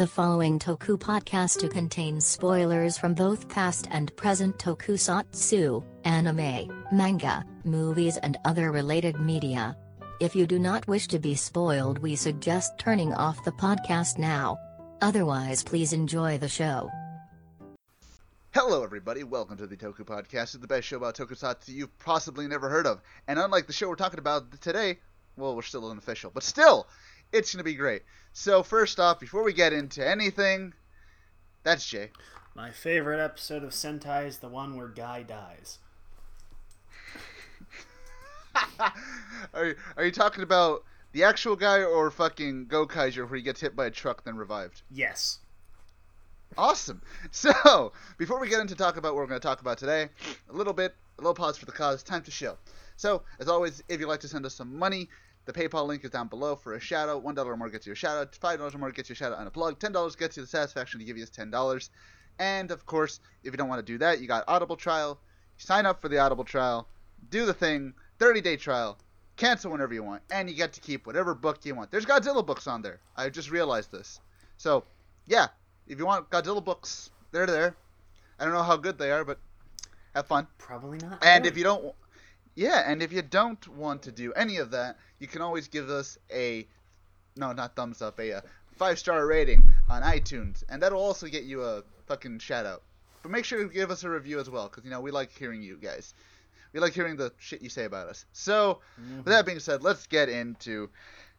The following Toku podcast contains spoilers from both past and present tokusatsu, anime, manga, movies, and other related media. If you do not wish to be spoiled, we suggest turning off the podcast now. Otherwise, please enjoy the show. Hello, everybody. Welcome to the Toku Podcast, the best show about tokusatsu you've possibly never heard of. And unlike the show we're talking about today, well, we're still unofficial, but still, it's going to be great. So, first off, before we get into anything, that's Jay. My favorite episode of Sentai is the one where Guy dies. are, you, are you talking about the actual guy or fucking Gokaiger where he gets hit by a truck then revived? Yes. Awesome. So, before we get into talk about what we're going to talk about today, a little bit, a little pause for the cause, time to show. So, as always, if you'd like to send us some money, the PayPal link is down below for a shout out. $1 or more gets you a shout out. $5 or more gets you a shout out and a plug. $10 gets you the satisfaction to give you $10. And of course, if you don't want to do that, you got Audible trial. Sign up for the Audible trial, do the thing, 30 day trial, cancel whenever you want, and you get to keep whatever book you want. There's Godzilla books on there. I just realized this. So, yeah, if you want Godzilla books, they're there. I don't know how good they are, but have fun. Probably not. And if you don't, yeah, and if you don't want to do any of that, you can always give us a, no, not thumbs up, a, a five star rating on iTunes, and that'll also get you a fucking shout out. But make sure to give us a review as well, because you know we like hearing you guys. We like hearing the shit you say about us. So, Mm-hmm. with that being said, let's get into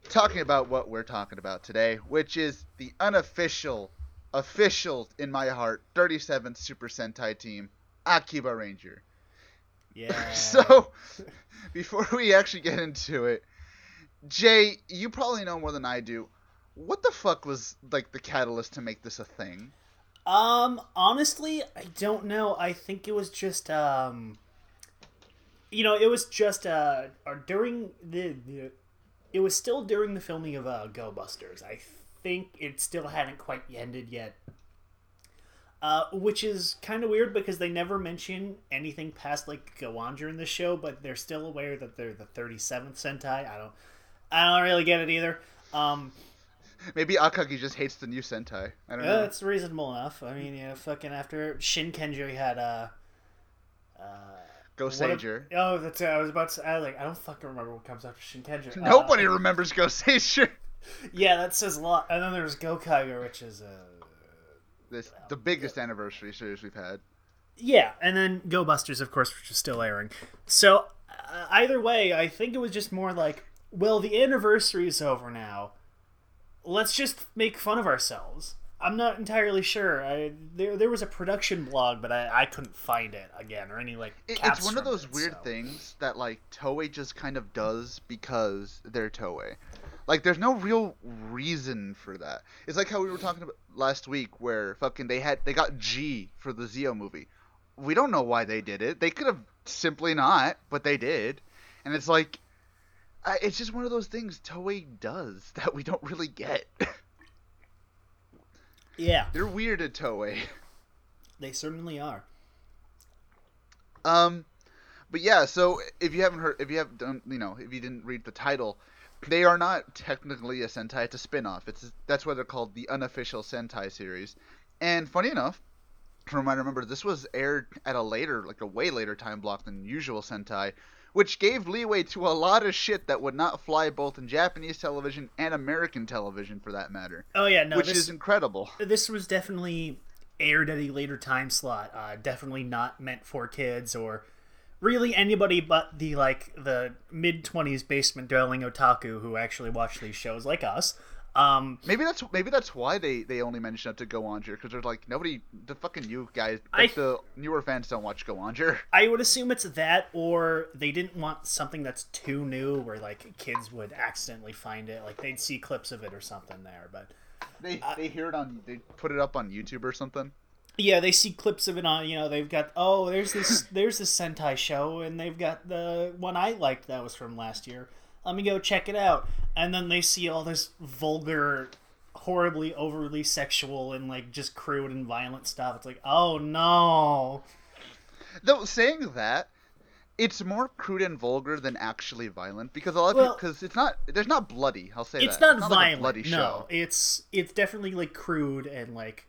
talking about what we're talking about today, which is the unofficial, official in my heart, 37th Super Sentai team, Akiba Ranger. Yeah. So, before we actually get into it, Jay, you probably know more than I do. What the fuck was like the catalyst to make this a thing? um, honestly, I don't know. I think it was just um, you know, it was just uh, or during the, the it was still during the filming of uh, Go Busters. I think it still hadn't quite ended yet. Uh, which is kind of weird because they never mention anything past like Go Onger in the show, but they're still aware that they're the 37th Sentai. I don't, I don't really get it either. Um, Maybe Akagi just hates the new Sentai. I don't yeah, know. that's reasonable enough. I mean, yeah, fucking after Shinkenger had uh, uh, Go what Sager. a- oh, that's I was about to. Say, I was like, I don't fucking remember what comes after Shinkenger. Uh, Nobody remembers Goseiger. Yeah, that says a lot. And then there's Gokaiger, which is uh, This the biggest anniversary series we've had. Yeah, and then Go Busters, of course, which is still airing. So uh, either way, I think it was just more like, well, the anniversary is over now. Let's just make fun of ourselves. I'm not entirely sure. I, there, there was a production blog, but I, I couldn't find it again or any like. It, it's one of those it, weird so. things that like Toei just kind of does because they're Toei. Like there's no real reason for that. It's like how we were talking about last week where fucking they had they got G for the Zio movie. We don't know why they did it. They could have simply not, but they did. And it's like I, it's just one of those things Toei does that we don't really get. Yeah, they're weird at Toei. they certainly are. Um, but yeah, so if you haven't heard, if you haven't done, you know, if you didn't read the title, they are not technically a Sentai. It's a spin-off. It's that's why they're called the unofficial Sentai series. And funny enough, from what I remember, this was aired at a later, like a way later time block than usual Sentai, which gave leeway to a lot of shit that would not fly both in Japanese television and American television, for that matter. Oh yeah, no, which this, is incredible. this was definitely aired at a later time slot. Uh, definitely not meant for kids or really anybody but the like the mid twenties basement dwelling otaku who actually watch these shows like us. Um, Maybe that's maybe that's why they, they only mention it to Go Onger because they're like nobody the fucking you guys I- like the newer fans don't watch Go Onger. I would assume it's that, or they didn't want something that's too new where like kids would accidentally find it, like they'd see clips of it or something there. But They they hear it on they put it up on YouTube or something. Yeah, they see clips of it on. You know, they've got oh, there's this there's this Sentai show, and they've got the one I liked that was from last year. Let me go check it out, and then they see all this vulgar, horribly overly sexual and like just crude and violent stuff. It's like oh no. Though saying that, it's more crude and vulgar than actually violent because a lot of Well- because it's not there's not bloody. I'll say it's that. not like a violent. bloody no, show. it's it's definitely like crude and like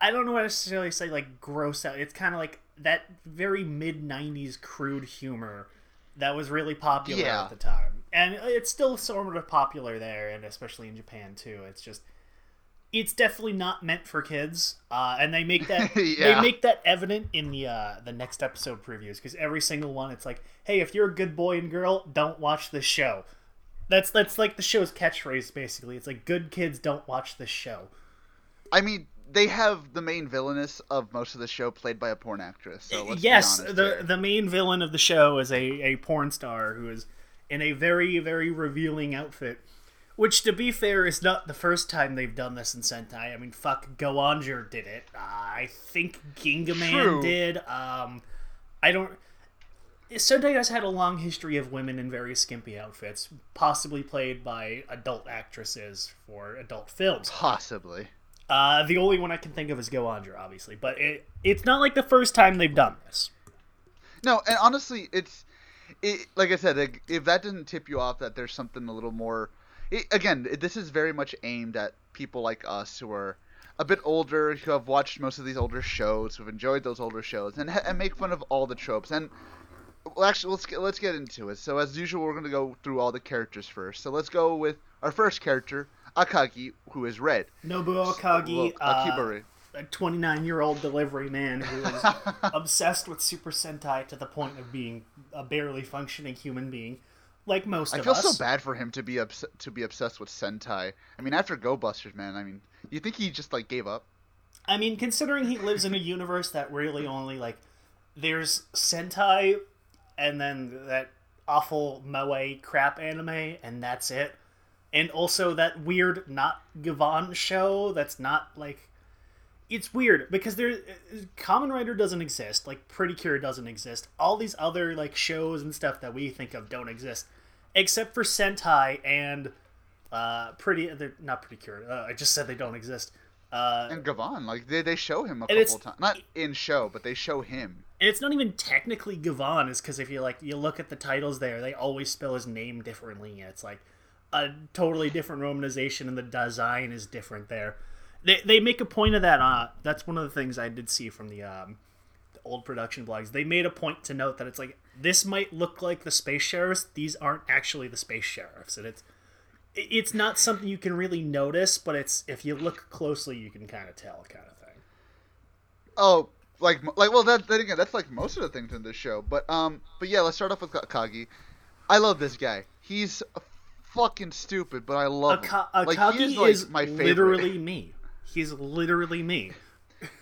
I don't know necessarily say like gross out. It's kind of like that very mid '90s crude humor that was really popular Yeah. at the time, and it's still sort of popular there, and especially in Japan too. It's just it's definitely not meant for kids, uh, and they make that they make that evident in the uh, the next episode previews because every single one, it's like, hey, if you're a good boy and girl, don't watch this show. That's that's like the show's catchphrase basically. It's like good kids don't watch this show. I mean, they have the main villainess of most of the show played by a porn actress. So yes, the the main villain of the show is a, a porn star who is in a very very revealing outfit. Which, to be fair, is not the first time they've done this in Sentai. I mean, fuck, Goanger did it. Uh, I think Gingaman did. Um, I don't. Sentai has had a long history of women in very skimpy outfits, possibly played by adult actresses for adult films. possibly. Uh, the only one I can think of is Goanger, obviously, but it, it's not like the first time they've done this. No, and honestly, it's it, like I said, if that didn't tip you off that there's something a little more. It, again, this is very much aimed at people like us who are a bit older, who have watched most of these older shows, who've enjoyed those older shows, and, and make fun of all the tropes. And well, actually, let's get, let's get into it. So as usual, we're gonna go through all the characters first. So let's go with our first character, Akagi, who is Red. Nobuo Akagi, Well, uh, a 29 year old delivery man who is obsessed with Super Sentai to the point of being a barely functioning human being, like most of us. I feel us. so bad for him to be obs- to be obsessed with Sentai. I mean, after Go Busters, man. I mean, you think he just like gave up? I mean, considering he lives in a universe that really only like there's Sentai and then that awful moe crap anime and that's it. And also that weird not Gavan show that's not like it's weird because there Kamen Rider doesn't exist, like Pretty Cure doesn't exist. All these other like shows and stuff that we think of don't exist except for Sentai and uh Pretty they're not Pretty Cure. Uh, I just said they don't exist. Uh And Gavan, like they, they show him a couple times, not in show, but they show him. And it's not even technically Gavan, is because if you like you look at the titles there, they always spell his name differently. It's like a totally different romanization, and the design is different there. They, they make a point of that. Uh, that's one of the things I did see from the um, the old production blogs. They made a point to note that it's like this might look like the space sheriffs. These aren't actually the space sheriffs, and it's it's not something you can really notice, but it's if you look closely, you can kind of tell, kind of thing. Oh, like like well, that then again, that's like most of the things in this show. But um, but yeah, let's start off with Kagi. I love this guy. He's fucking stupid, but I love Aka- him. Like, Akagi he is, like, is my favorite. literally me. He's literally me.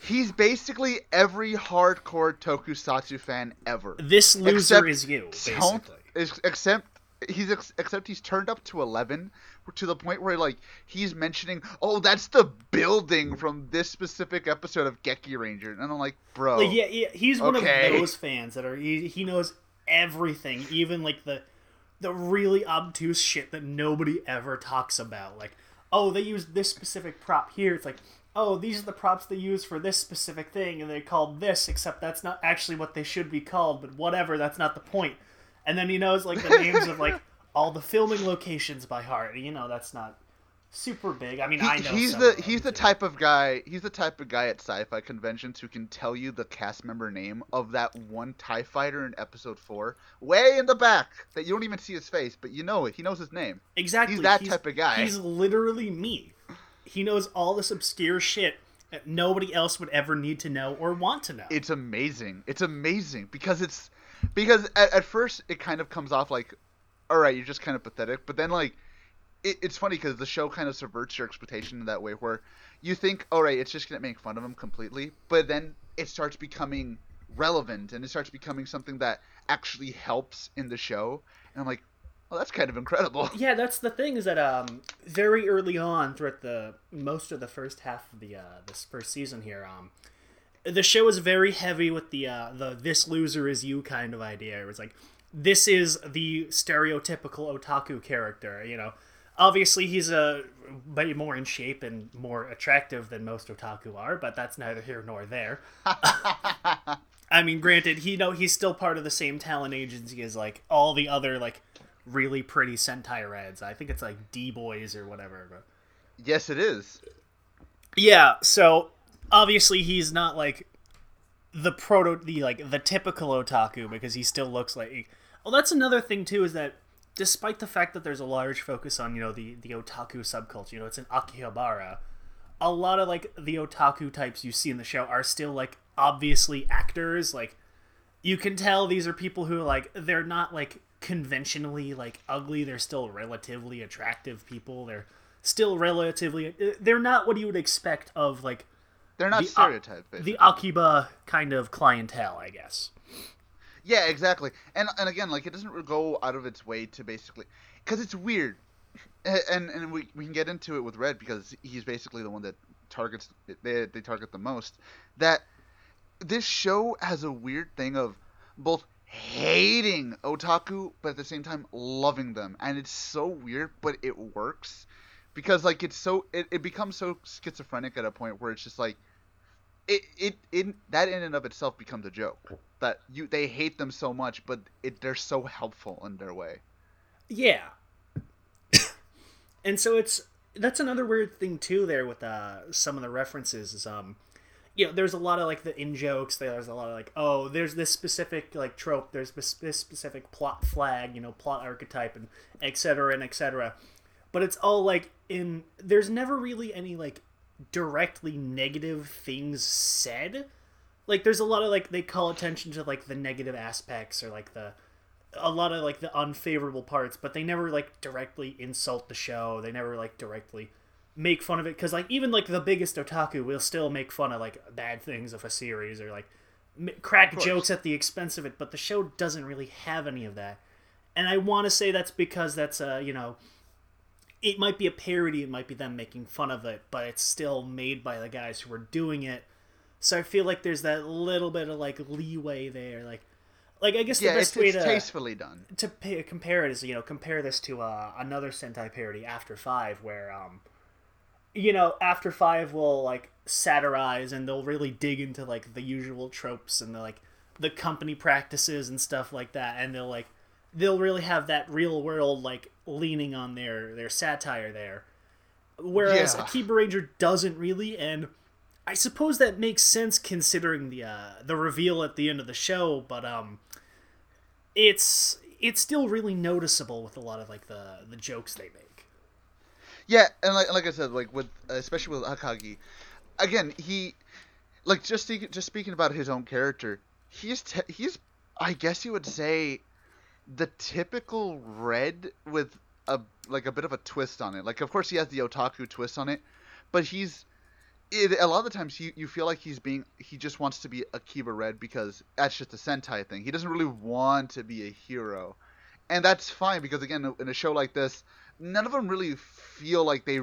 He's basically every hardcore tokusatsu fan ever. This loser Except is you, basically. except he's ex- except he's turned up to 11 to the point where like he's mentioning oh that's the building from this specific episode of Geki Ranger and I'm like bro Like, yeah, yeah, he's one of those fans that are he, he knows everything, even like the the really obtuse shit that nobody ever talks about. Like, oh, they use this specific prop here. It's like, oh, these are the props they use for this specific thing, and they called this, except that's not actually what they should be called. But whatever, that's not the point. And then he knows like the names of like all the filming locations by heart. You know, that's not super big. I mean, He- I know he's the he's the type of guy he's the type of guy at sci-fi conventions who can tell you the cast member name of that one Tie Fighter in episode four, way in the back that you don't even see his face, but you know it. He knows his name. Exactly. He's that type of guy. He's literally me. He knows all this obscure shit that nobody else would ever need to know or want to know. It's amazing. It's amazing because it's because at, at first it kind of comes off like, all right, you're just kind of pathetic, but then like. It, it's funny because the show kind of subverts your expectation in that way, where you think, all right, it's just gonna make fun of him completely, but then it starts becoming relevant and it starts becoming something that actually helps in the show, and I'm like, well, that's kind of incredible. yeah, that's the thing is that um very early on throughout the most of the first half of the uh this first season here um the show is very heavy with the uh the this loser is you kind of idea. It was like this is the stereotypical otaku character, you know. Obviously, he's a way more in shape and more attractive than most otaku are, but that's neither here nor there. I mean, granted, he know he's still part of the same talent agency as like all the other like really pretty Sentai Reds. I think it's like D Boys or whatever. But... Yes, it is. Yeah, so obviously he's not like the proto the like the typical otaku because he still looks like well that's another thing too is that despite the fact that there's a large focus on you know the the otaku subculture you know it's an akihabara a lot of like the otaku types you see in the show are still like obviously actors like you can tell these are people who like they're not like conventionally like ugly they're still relatively attractive people they're still relatively uh, they're not what you would expect of like They're not the, stereotyped. the basically. Akiba kind of clientele, I guess. Yeah, exactly. And and again, like it doesn't go out of its way to basically, because it's weird, and and we we can get into it with Red because he's basically the one that targets they they target the most. That this show has a weird thing of both hating otaku but at the same time loving them, and it's so weird, but it works because like it's so it, it becomes so schizophrenic at a point where it's just like it, it it that in and of itself becomes a joke that you they hate them so much but it they're so helpful in their way. Yeah. and so it's that's another weird thing too there with uh, some of the references is um you know there's a lot of like the in jokes there's a lot of like oh there's this specific like trope there's this specific plot flag you know plot archetype and et cetera and et cetera. But it's all like in there's never really any like directly negative things said like there's a lot of like they call attention to like the negative aspects or like the a lot of like the unfavorable parts but they never like directly insult the show. They never like directly make fun of it. Because like even like the biggest otaku will still make fun of like bad things of a series or like m- crack jokes at the expense of it but the show doesn't really have any of that. And i want to say that's because that's uh you know it might be a parody it might be them making fun of it but it's still made by the guys who are doing it so i feel like there's that little bit of like leeway there like like i guess the yeah best it's, way it's to tastefully done to pay, compare it is you know compare this to uh, another Sentai parody After Five, where um, you know After Five will like satirize and they'll really dig into like the usual tropes and the like the company practices and stuff like that, and they'll like they'll really have that real world like leaning on their their satire there, whereas Yeah. Akiba Ranger doesn't really and. I suppose that makes sense considering the uh, the reveal at the end of the show, but um, it's it's still really noticeable with a lot of like the the jokes they make. yeah and like, like i said like with especially with akagi again he like just just speaking about his own character he's he's i guess you would say the typical red with a like a bit of a twist on it like of course he has the otaku twist on it but he's it, a lot of the times you, you feel like he's being he just wants to be Akiba Red because that's just a Sentai thing. He doesn't really want to be a hero, and that's fine because again in a show like this, none of them really feel like they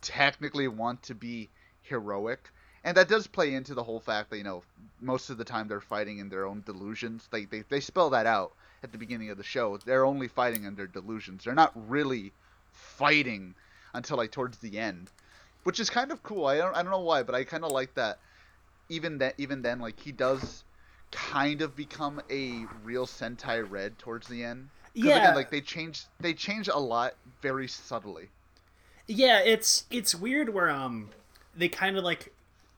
technically want to be heroic, and that does play into the whole fact that you know most of the time they're fighting in their own delusions. They they they spell that out at the beginning of the show. They're only fighting in their delusions. They're not really fighting until like towards the end which is kind of cool. I don't I don't know why, but I kind of like that. Even that even then, like he does kind of become a real Sentai Red towards the end. Yeah. Again, like they change they change a lot very subtly. Yeah, it's it's weird where um they kind of like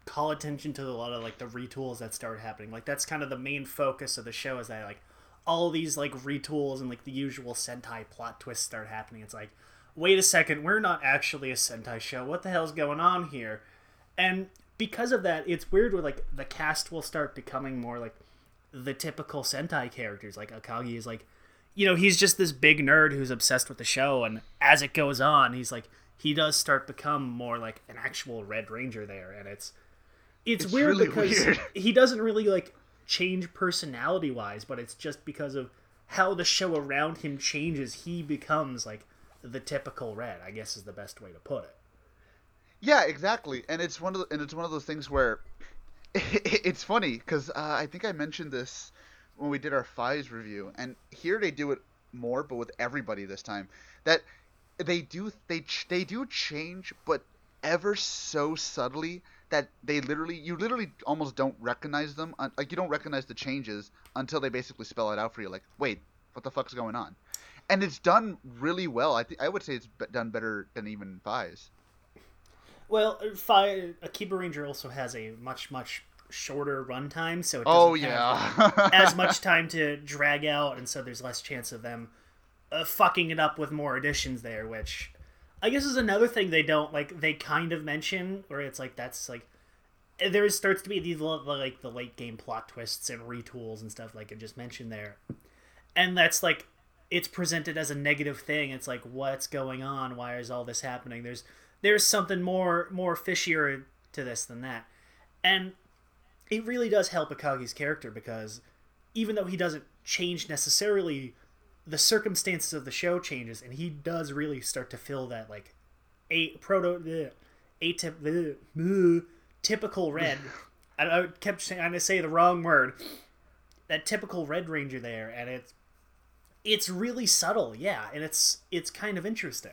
call attention to a lot of like the retools that start happening. Like that's kind of the main focus of the show is that like all these like retools and like the usual Sentai plot twists start happening. It's like, wait a second, we're not actually a Sentai show. What the hell's going on here? And because of that, it's weird where like the cast will start becoming more like the typical Sentai characters. Like Akagi is like, you know, he's just this big nerd who's obsessed with the show, and as it goes on, he's like, he does start become more like an actual Red Ranger there, and it's it's, It's weird really because weird. he doesn't really like change personality wise, but it's just because of how the show around him changes. He becomes like the typical Red, I guess is the best way to put it. Yeah, exactly. And it's one of the, and it's one of those things where it's funny because uh, I think I mentioned this when we did our Fives review, and here they do it more, but with everybody this time. That they do they they do change, but ever so subtly that they literally you literally almost don't recognize them like you don't recognize the changes until they basically spell it out for you like wait what the fuck's going on and it's done really well i think i would say it's done better than even Fi's. Well, uh, Fi Akiba Ranger also has a much much shorter runtime, so it doesn't oh have yeah as much time to drag out, and so there's less chance of them uh, fucking it up with more additions there, which I guess is another thing they don't like. They kind of mention where it's like that's like there starts to be these like the late game plot twists and retools and stuff like I just mentioned there, and that's like it's presented as a negative thing. It's like what's going on? Why is all this happening? There's there's something more more fishier to this than that, and it really does help Akagi's character because even though he doesn't change necessarily, the circumstances of the show changes, and he does really start to feel that like a proto bleh, atyp, bleh, bleh, typical red. I, I kept trying to say the wrong word. That typical Red Ranger there, and it's it's really subtle, yeah, and it's it's kind of interesting.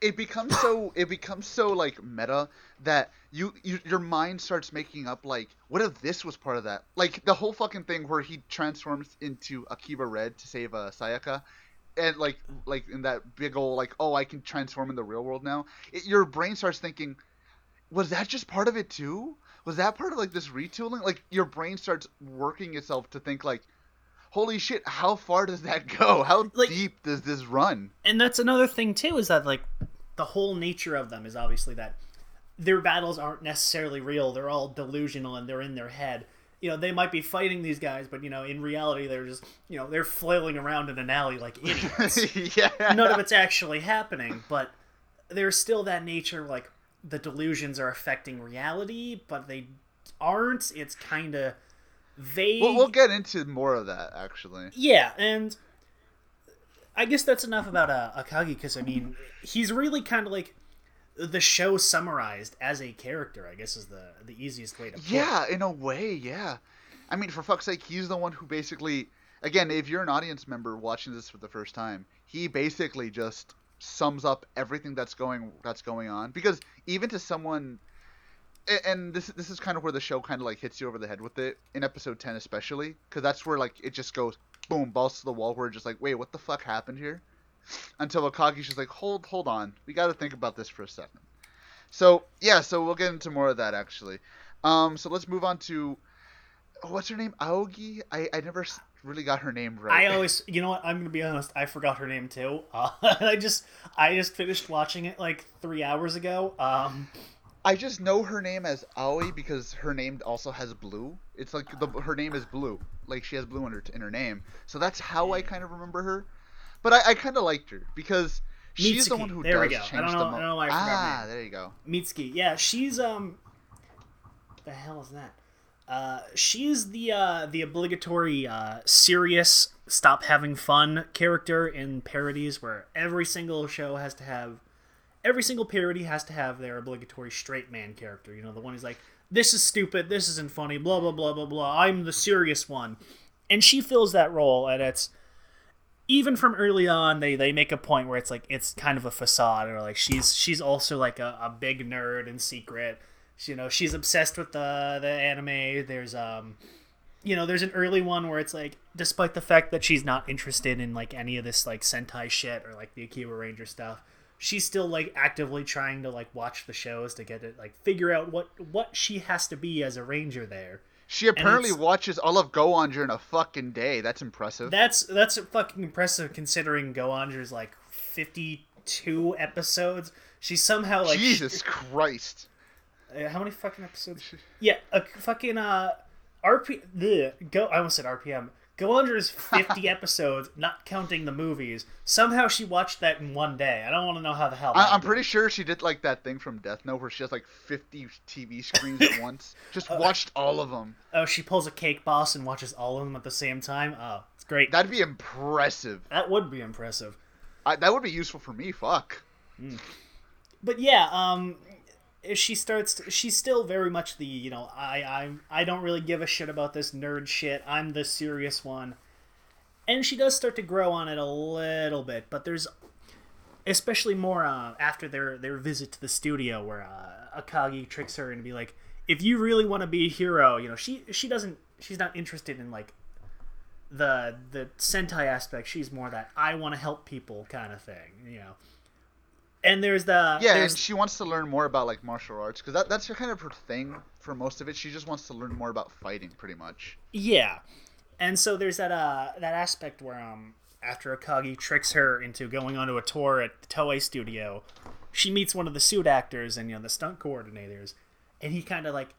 it, becomes so it becomes so like meta that you, you your mind starts making up like what if this was part of that? Like the whole fucking thing where he transforms into Akiba Red to save uh, Sayaka and like like in that big old like oh I can transform in the real world now. It, your brain starts thinking was that just part of it too? Was that part of like this retooling? Like your brain starts working itself to think like holy shit how far does that go? How Like- deep does this run? and that's another thing too is that like the whole nature of them is obviously that their battles aren't necessarily real. They're all delusional and they're in their head. You know they might be fighting these guys but you know in reality they're just you know they're flailing around in an alley like idiots. Yeah. None of it's actually happening but there's still that nature like the delusions are affecting reality but they aren't. It's kind of vague We'll, we'll get into more of that actually. yeah, and I guess that's enough about uh, Akagi because I mean he's really kind of like the show summarized as a character. I guess is the the easiest way to put it. Yeah, in a way, yeah. I mean, for fuck's sake, he's the one who basically, again, if you're an audience member watching this for the first time, he basically just sums up everything that's going that's going on. Because even to someone, and this this is kind of where the show kind of like hits you over the head with it in episode ten, especially, because that's where like it just goes boom, balls to the wall, where just like, wait, what the fuck happened here? Until Akagi's just like, hold, hold on, we got to think about this for a second. So yeah, so we'll get into more of that actually. Um, so let's move on to what's her name? Aogi. I I never really got her name right. I always, you know what? I'm gonna be honest. I forgot her name too. Uh, I just, I just finished watching it like three hours ago. Um, I just know her name as Aoi because her name also has blue. It's like the her name is blue, like she has blue in her in her name. So that's how I kind of remember her. But I, I kind of liked her because she's the one who There does go. I change don't the know- mo- I don't know why I Ah, there you go. Mitsuki. Yeah, she's um. The hell is that? Uh, she's the uh, the obligatory uh, serious stop having fun character in parodies where every single show has to have every single parody has to have their obligatory straight man character you know the one who's like this is stupid this isn't funny blah blah blah blah blah i'm the serious one. And she fills that role and it's even from early on they they make a point where it's like it's kind of a facade or like she's she's also like a, a big nerd in secret. You know she's obsessed with the the anime. There's um you know there's an early one where it's like despite the fact that she's not interested in like any of this like sentai shit or like the akiba ranger stuff she's still like actively trying to like watch the shows to get it like figure out what what she has to be as a ranger there She apparently watches all of Gohan during a fucking day. That's impressive. That's that's fucking impressive considering Goanger's like fifty two episodes. She somehow like Jesus Christ. uh, how many fucking episodes? Yeah, a fucking uh RP the go I almost said RPM. Goanger's fifty episodes, not counting the movies. Somehow she watched that in one day. I don't want to know how the hell. I, I'm pretty sure she did like that thing from Death Note where she has like 50 TV screens at once. Just watched all of them. Oh, she pulls a cake boss and watches all of them at the same time. Oh, it's great. That'd be impressive. that would be impressive. I, that would be useful for me. Fuck. but yeah, um, she starts. To, she's still very much the you know I I I don't really give a shit about this nerd shit. I'm the serious one, and she does start to grow on it a little bit. But there's especially more uh, after their their visit to the studio where uh, Akagi tricks her and be like, if you really want to be a hero, you know, she she doesn't she's not interested in like the the Sentai aspect. She's more that I want to help people kind of thing, you know. And there's the Yeah, there's, and she wants to learn more about like martial arts because that, that's her kind of her thing for most of it. She just wants to learn more about fighting, pretty much. Yeah, and so there's that uh that aspect where um after Akagi tricks her into going onto a tour at the Toei studio, she meets one of the suit actors and you know the stunt coordinators, and he kind of like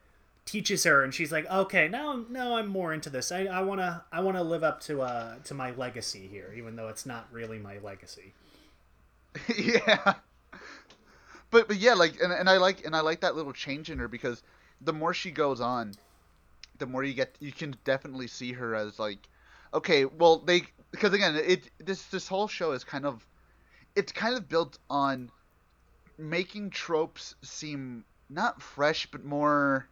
teaches her, and she's like, okay, now now I'm more into this. I, I wanna I wanna live up to uh to my legacy here, even though it's not really my legacy. yeah. But but yeah, like and, and I like and I like that little change in her because the more she goes on, the more you get you can definitely see her as like okay, well they because again it this this whole show is kind of it's kind of built on making tropes seem not fresh but more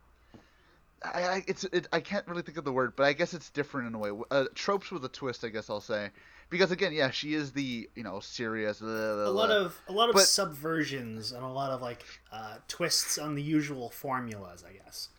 I, I it's it, I can't really think of the word, but I guess it's different in a way. Uh, tropes with a twist, I guess I'll say, because again, yeah, she is the you know serious. Blah, blah, A lot of a lot of But- subversions and a lot of like uh, twists on the usual formulas, I guess.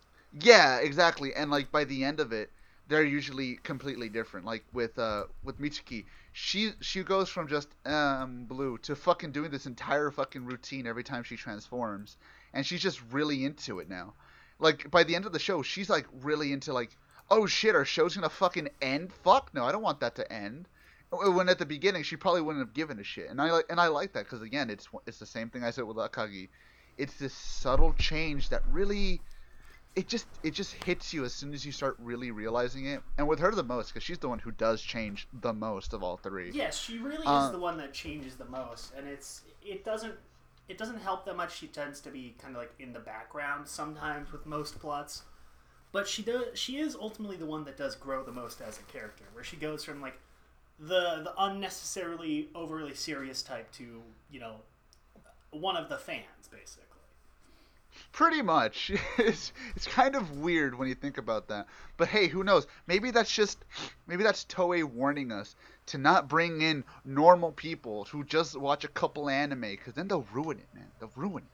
Yeah, exactly. And like by the end of it, they're usually completely different. Like with uh with Mitsuki, she she goes from just um blue to fucking doing this entire fucking routine every time she transforms, and she's just really into it now. Like by the end of the show, she's like really into like, oh shit, our show's gonna fucking end. Fuck no, I don't want that to end. When at the beginning she probably wouldn't have given a shit, and I like and I like that because again, it's it's the same thing I said with Akagi. It's this subtle change that really it just it just hits you as soon as you start really realizing it. And with her the most, because she's the one who does change the most of all three. Yes, she really Uh, is the one that changes the most, and it's it doesn't it doesn't help that much. She tends to be kind of like in the background sometimes with most plots, but she does she is ultimately the one that does grow the most as a character, where she goes from like the the unnecessarily overly serious type to you know one of the fans basically. Pretty much. It's it's kind of weird when you think about that. But hey, who knows? Maybe that's just maybe that's Toei warning us to not bring in normal people who just watch a couple anime, because then they'll ruin it, man. They'll ruin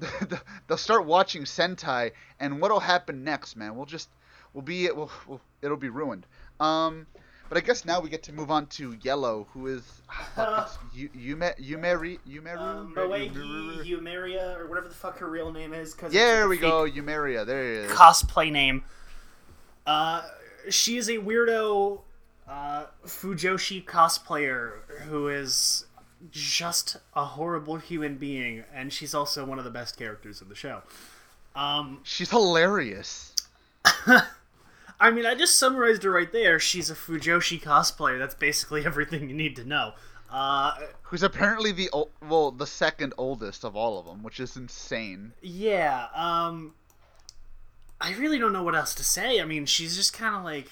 it. they'll start watching Sentai, and what'll happen next, man? We'll just we'll be we'll, we'll it'll be ruined. Um, but I guess now we get to move on to Yellow, who is fuck, it's Yu- Yume Yumeri Yumeru. Um, Yumeru? Moegi Humeria or whatever the fuck her real name is. Cause There we go, fake Yumeria. There he is. cosplay name. Uh, she is a weirdo uh, Fujoshi cosplayer who is just a horrible human being, and she's also one of the best characters of the show. Um, She's hilarious. I mean, I just summarized her right there. She's a Fujoshi cosplayer. That's basically everything you need to know. Uh, Who's apparently the ol- well, the second oldest of all of them, which is insane. Yeah, um I really don't know what else to say. I mean, she's just kind of like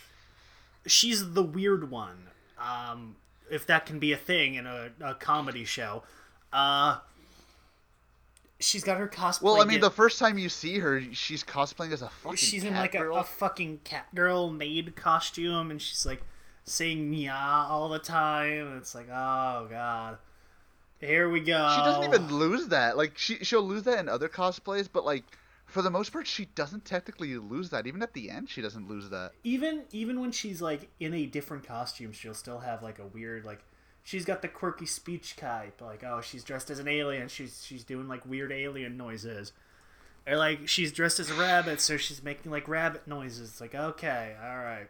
she's the weird one. Um if that can be a thing in a, a comedy show. Uh she's got her cosplay Well, I mean, the first time you see her, she's cosplaying as a fucking. she's in like a, a fucking cat girl maid costume and she's like saying meow all the time and it's like, "Oh god. Here we go." She doesn't even lose that. Like she she'll lose that in other cosplays, but like for the most part, she doesn't technically lose that. Even at the end, she doesn't lose that. even even when she's like in a different costume, she'll still have like a weird like she's got the quirky speech type, like oh she's dressed as an alien, she's she's doing like weird alien noises. Or like she's dressed as a rabbit, so she's making like rabbit noises. It's like okay, all right.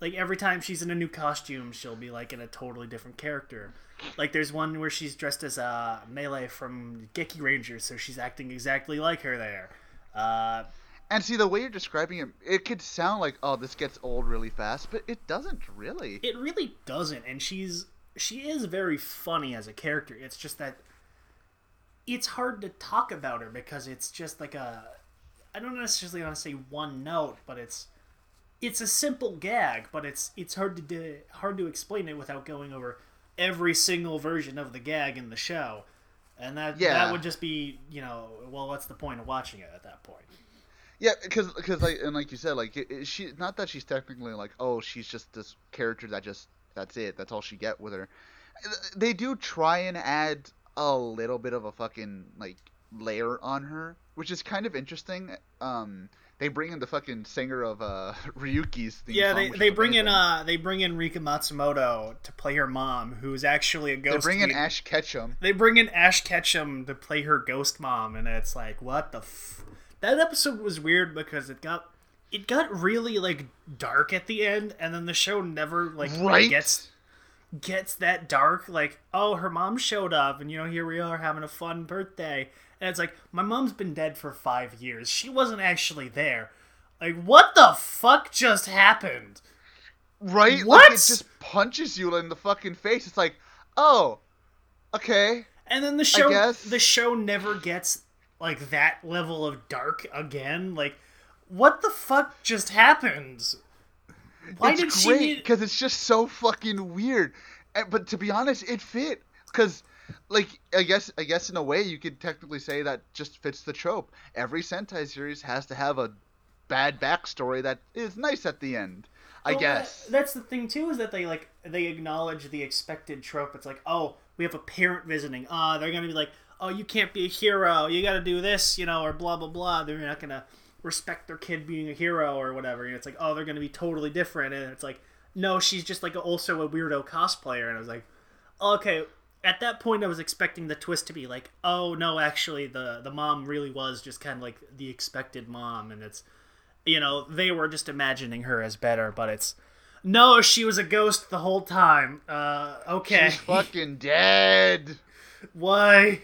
Like every time she's in a new costume, she'll be like in a totally different character. Like there's one where she's dressed as a Mele from Geki Rangers, so she's acting exactly like her there. Uh, And see the way you're describing it, it could sound like oh this gets old really fast, but it doesn't really. It really doesn't, and she's she is very funny as a character. It's just that it's hard to talk about her because it's just like a I don't necessarily want to say one note, but it's it's a simple gag, but it's it's hard to do, hard to explain it without going over every single version of the gag in the show. And that Yeah. that would just be, you know, well, what's the point of watching it at that point? Yeah, because because like and like you said, like it, it- she not that she's technically like oh she's just this character that just that's it that's all she get with her. They do try and add a little bit of a fucking like layer on her, which is kind of interesting. Um, they bring in the fucking singer of uh, Ryuki's theme Yeah, song, they, they bring in uh they bring in Rika Matsumoto to play her mom, who's actually a ghost They bring in me- Ash Ketchum. They bring in Ash Ketchum to play her ghost mom, and it's like, what the? F-? That episode was weird because it got it got really like dark at the end, and then the show never like Right? gets gets that dark. Like, oh, her mom showed up, and you know, here we are having a fun birthday, and it's like, my mom's been dead for five years. She wasn't actually there. Like, what the fuck just happened? Right? What? Like it just punches you in the fucking face. It's like, oh, okay. And then the show the show never gets like that level of dark again. Like what the fuck just happened? Why it's did she great need because it's just so fucking weird. And, but to be honest, it fit because, like, I guess I guess in a way you could technically say that just fits the trope. Every Sentai series has to have a bad backstory that is nice at the end. I Well, guess. that- that's the thing too is that they like they acknowledge the expected trope. It's like, "Oh, we have a parent visiting. Uh, they're going to be like, "Oh, you can't be a hero. You got to do this, you know, or blah blah blah." They're not going to respect their kid being a hero or whatever. And it's like, "Oh, they're going to be totally different." And it's like, "No, she's just like also a weirdo cosplayer." And I was like, "Okay, at that point I was expecting the twist to be like, "Oh, no, actually the the mom really was just kind of like the expected mom and it's you know, they were just imagining her as better, but it's no, she was a ghost the whole time. Uh, okay. She's fucking dead. Why?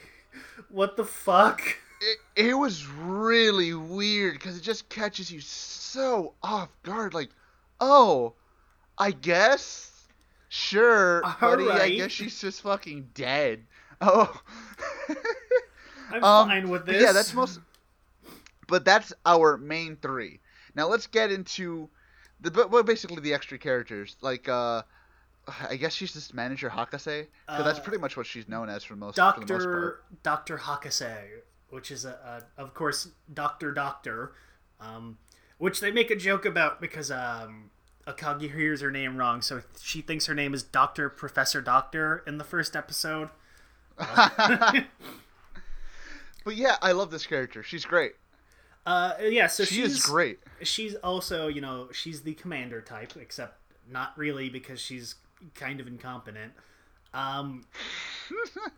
What the fuck? It, it was really weird because it just catches you so off guard. Like, oh, I guess, sure, buddy. I guess she's just fucking dead. Oh. I'm Um, fine with this. Yeah, that's most. But that's our main three. Now let's get into the but well, basically the extra characters. Like, uh, I guess she's just manager Hakase, because that's Uh, pretty much what she's known as for most for the most Doctor. Doctor Hakase, which is a, a of course Doctor Doctor, um, which they make a joke about because um, Akagi hears her name wrong, so she thinks her name is Doctor Professor Doctor in the first episode. But yeah, I love this character. She's great. Uh, yeah, so She she's is great. she's also you know she's the commander type except not really because she's kind of incompetent um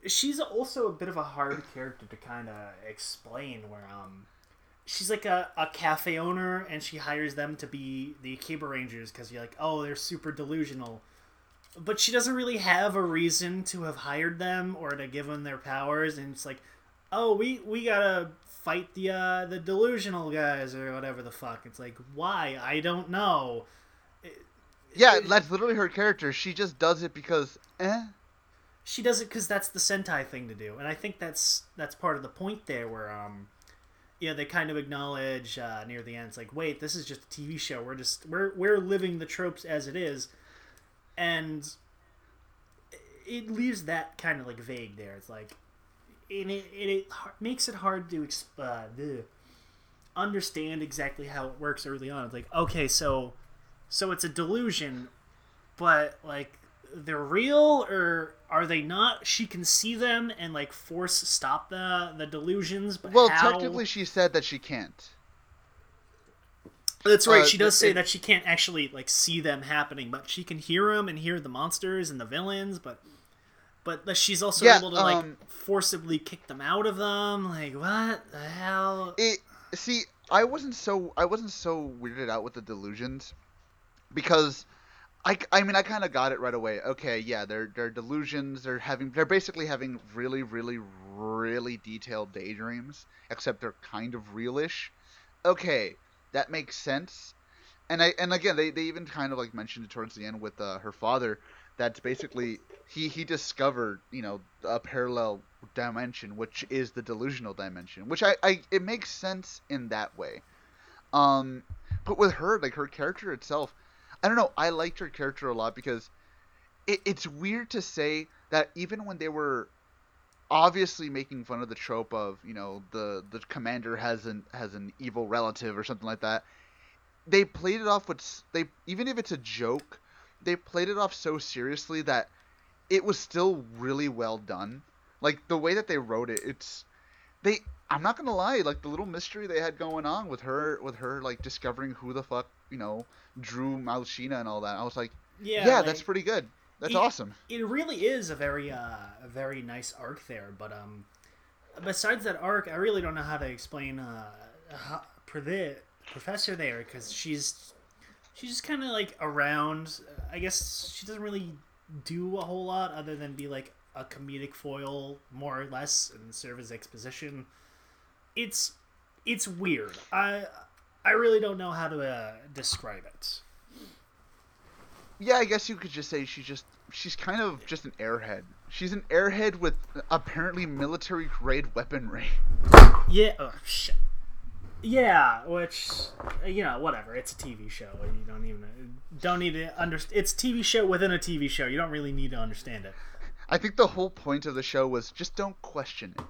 she's also a bit of a hard character to kind of explain where um she's like a, a cafe owner and she hires them to be the Akiba Rangers because you're like oh they're super delusional but she doesn't really have a reason to have hired them or to give them their powers and it's like oh we we gotta fight the uh the delusional guys or whatever the fuck it's like why i don't know Yeah, that's literally her character. She just does it because, eh. She does it because that's the sentai thing to do and i think that's that's part of the point there where um yeah they kind of acknowledge uh, near the end it's like wait this is just a tv show. We're just we're we're living the tropes as it is. And it leaves that kind of like vague there. It's like and it, it, it makes it hard to uh, understand exactly how it works early on. It's like okay so so it's a delusion but like they're real or are they not she can see them and like force stop the the delusions but Well, how... technically, she said that she can't. that's right uh, she does it- say that she can't actually like see them happening but she can hear them and hear the monsters and the villains but but she's also Yeah, able to like um, forcibly kick them out of them like what the hell it see i wasn't so i wasn't so weirded out with the delusions because i, I mean i kind of got it right away. Okay yeah they're they're delusions they're having they're basically having really really really detailed daydreams except they're kind of realish. Okay that makes sense. And i and again they, they even kind of like mentioned it towards the end with uh, her father that's basically he he discovered you know a parallel dimension which is the delusional dimension which I, I it makes sense in that way. Um but with her like her character itself i don't know i liked her character a lot because it, it's weird to say that even when they were obviously making fun of the trope of you know the the commander has an has an evil relative or something like that they played it off with they even if it's a joke they played it off so seriously that it was still really well done. Like the way that they wrote it it's they I'm not gonna lie, like the little mystery they had going on with her, with her like discovering who the fuck you know drew Malshina and all that. I was like, Yeah, yeah, like, that's pretty good. That's it- awesome. It really is a very uh, a very nice arc there, but um, besides that arc, I really don't know how to explain uh, how, for the professor there because she's she's just kind of like around. I guess she doesn't really do a whole lot other than be like a comedic foil, more or less, and serve as exposition. It's it's weird. I I really don't know how to uh, describe it. Yeah, I guess you could just say she's just she's kind of just an airhead. She's an airhead with apparently military grade weaponry. Yeah. Oh, shit. Yeah, which you know, whatever. It's a TV show. You don't even don't need to understand. It's a TV show within a TV show. You don't really need to understand it. I think the whole point of the show was just don't question it.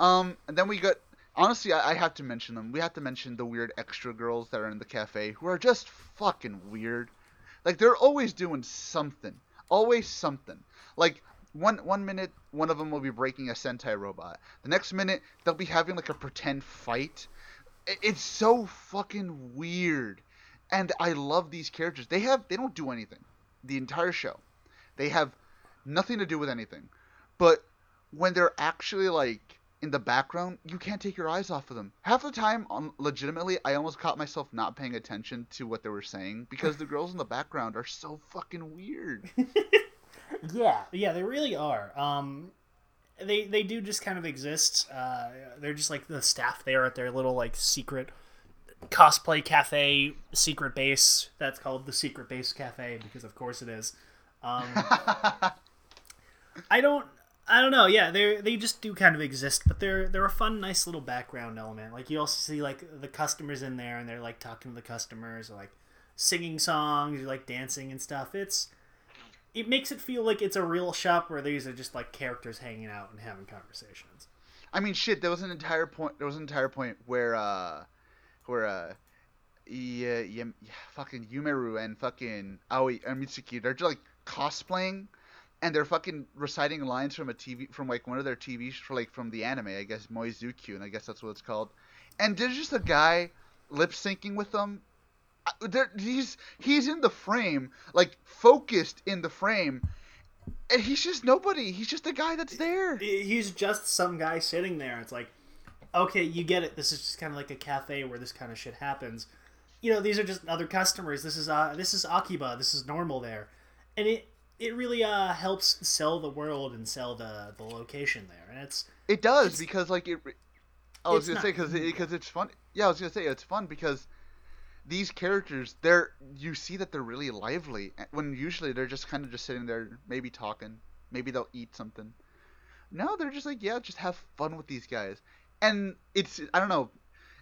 Um, and then we got honestly, I, I have to mention them. We have to mention the weird extra girls that are in the cafe who are just fucking weird. Like they're always doing something, always something. Like one one minute, one of them will be breaking a Sentai robot. The next minute, they'll be having like a pretend fight. I- It's so fucking weird, and I love these characters. They have they don't do anything the entire show. They have nothing to do with anything. But when they're actually like in the background, you can't take your eyes off of them. Half the time, on, legitimately, I almost caught myself not paying attention to what they were saying because the girls in the background are so fucking weird. Yeah, yeah, they really are. Um, they they do just kind of exist. Uh, they're just like the staff there at their little like secret cosplay cafe secret base. That's called the secret base cafe because of course it is. Um, I don't. I don't know. Yeah, they they just do kind of exist, but they're they're a fun, nice little background element. Like you also see like the customers in there, and they're like talking to the customers, or like singing songs, or like dancing and stuff. It's it makes it feel like it's a real shop where these are just like characters hanging out and having conversations. I mean, shit. There was an entire point. There was an entire point where, uh, where, uh, yeah, yeah, fucking Yumeru and fucking Aoi and Mitsuki, they're just like cosplaying, and they're fucking reciting lines from a TV, from like one of their TV, sh- like from the anime, I guess Moizukyu, and I guess that's what it's called. And there's just a guy lip syncing with them. Uh, There, he's he's in the frame, like focused in the frame, and he's just nobody. He's just a guy that's there. He's just some guy sitting there. It's like, okay, you get it. This is just kind of like a cafe where this kind of shit happens. You know, these are just other customers. This is uh, this is Akiba. This is normal there, and it it really uh helps sell the world and sell the the location there. And it's It does It's- because like it. I was gonna not- say because because it's fun. Yeah, I was gonna say it's fun because these characters they're you see that they're really lively eh, when usually they're just kind of just sitting there maybe talking maybe they'll eat something. No, they're just like yeah, just have fun with these guys, and it's I don't know,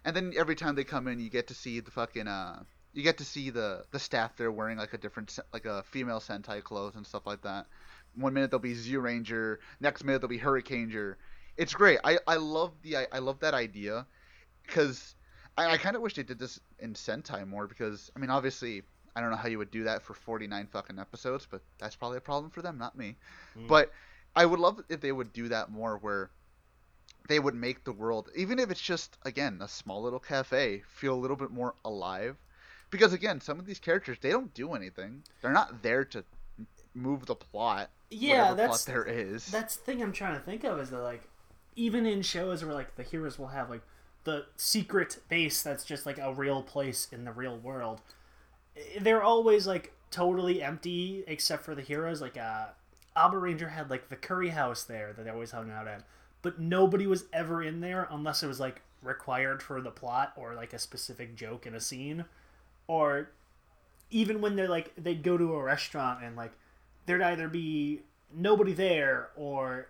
and then every time they come in, you get to see the fucking uh. You get to see the the staff there wearing like a different like a female Sentai clothes and stuff like that. One minute they'll be Zyuranger, next minute they'll be Hurricaneger, it's great. I, I love the I, I love that idea because I, I kind of wish they did this in Sentai more because I mean obviously I don't know how you would do that for 49 fucking episodes, but that's probably a problem for them, not me. Mm. But I would love if they would do that more where they would make the world even if it's just again a small little cafe feel a little bit more alive because again some of these characters they don't do anything. They're not there to move the plot yeah, that's plot there is. that's the thing I'm trying to think of is that like even in shows where like the heroes will have like the secret base that's just like a real place in the real world eh, they're always like totally empty except for the heroes. Like uh Abaranger had like the curry house there that they always hung out at but nobody was ever in there unless it was like required for the plot or like a specific joke in a scene or even when they're like they'd go to a restaurant and like there'd either be nobody there or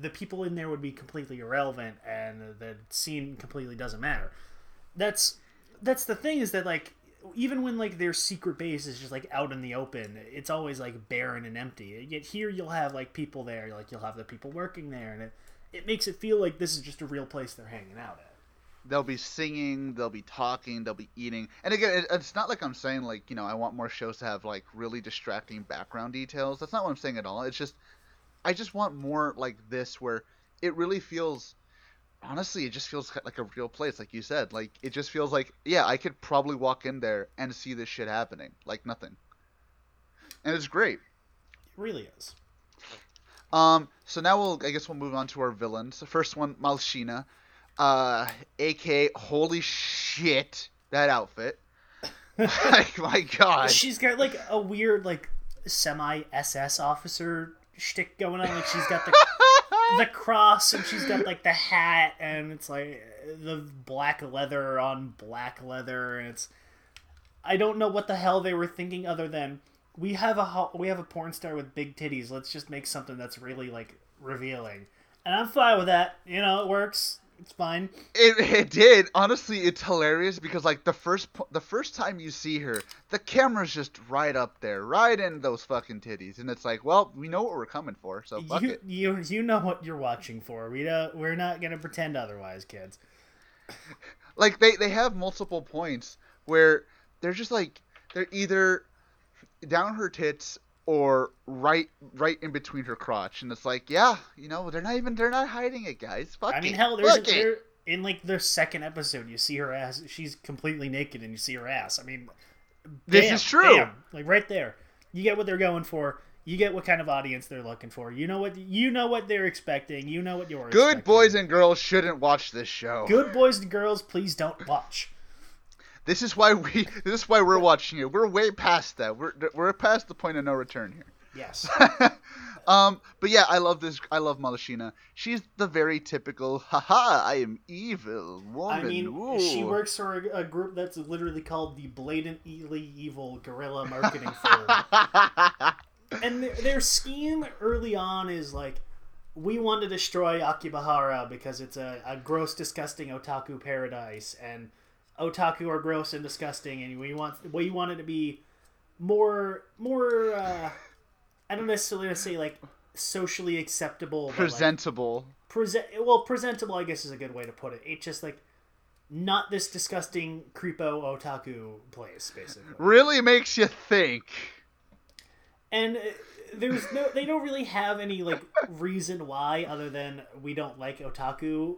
the people in there would be completely irrelevant and the scene completely doesn't matter. That's that's the thing is that like even when like their secret base is just like out in the open it's always like barren and empty. Yet here you'll have like people there like you'll have the people working there and it, it makes it feel like this is just a real place they're hanging out at they'll be singing, they'll be talking, they'll be eating. And again, it, it's not like I'm saying like you know I want more shows to have like really distracting background details. That's not what I'm saying at all. It's just I just want more like this where it really feels honestly, it just feels like a real place, like you said. Like it just feels like, yeah, I could probably walk in there and see this shit happening, like nothing. And it's great. It really is. Um, so now we'll, I guess we'll move on to our villains. The first one, Malshina, uh, AK, holy shit, that outfit. like my god. She's got like a weird like semi SS officer shtick going on. Like she's got the the cross and she's got like the hat and it's like the black leather on black leather and it's I don't know what the hell they were thinking other than we have a we have a porn star with big titties. Let's just make something that's really like revealing. And I'm fine with that. You know, it works. It's fine. It, it did. Honestly, it's hilarious because like the first the first time you see her, the camera's just right up there, right in those fucking titties, and it's like, well, we know what we're coming for, so fuck you, it. you you know what you're watching for. We don't, we're not gonna pretend otherwise, kids. Like they they have multiple points where they're just like they're either down her tits or right right in between her crotch, and it's like, yeah, you know, they're not even they're not hiding it, guys. Fuck I mean, it. hell, there's Fuck there, in like their second episode, you see her ass. She's completely naked, and you see her ass. I mean, This bam, is true. bam, like right there, you get what they're going for. You get what kind of audience they're looking for. You know what you know what they're expecting. You know what you're Good expecting. boys and girls shouldn't watch this show. good boys and girls, please don't watch. This is why we. This is why we're watching it. We're way past that. We're we're past the point of no return here. Yes, um, but yeah, I love this. I love Malshina. She's the very typical, haha, I am evil woman. I mean, Ooh. she works for a, a group that's literally called the Blatantly Evil Guerrilla Marketing Firm. and their, their scheme early on is like we want to destroy Akibahara because it's a, a gross disgusting otaku paradise and otaku are gross and disgusting and we want we want it to be more more uh, I don't necessarily want to say like socially acceptable but, like, Presentable. present well presentable I guess is a good way to put it it's just like not this disgusting creepo otaku place basically Really makes you think. and uh, there's no they don't really have any like reason why other than we don't like otaku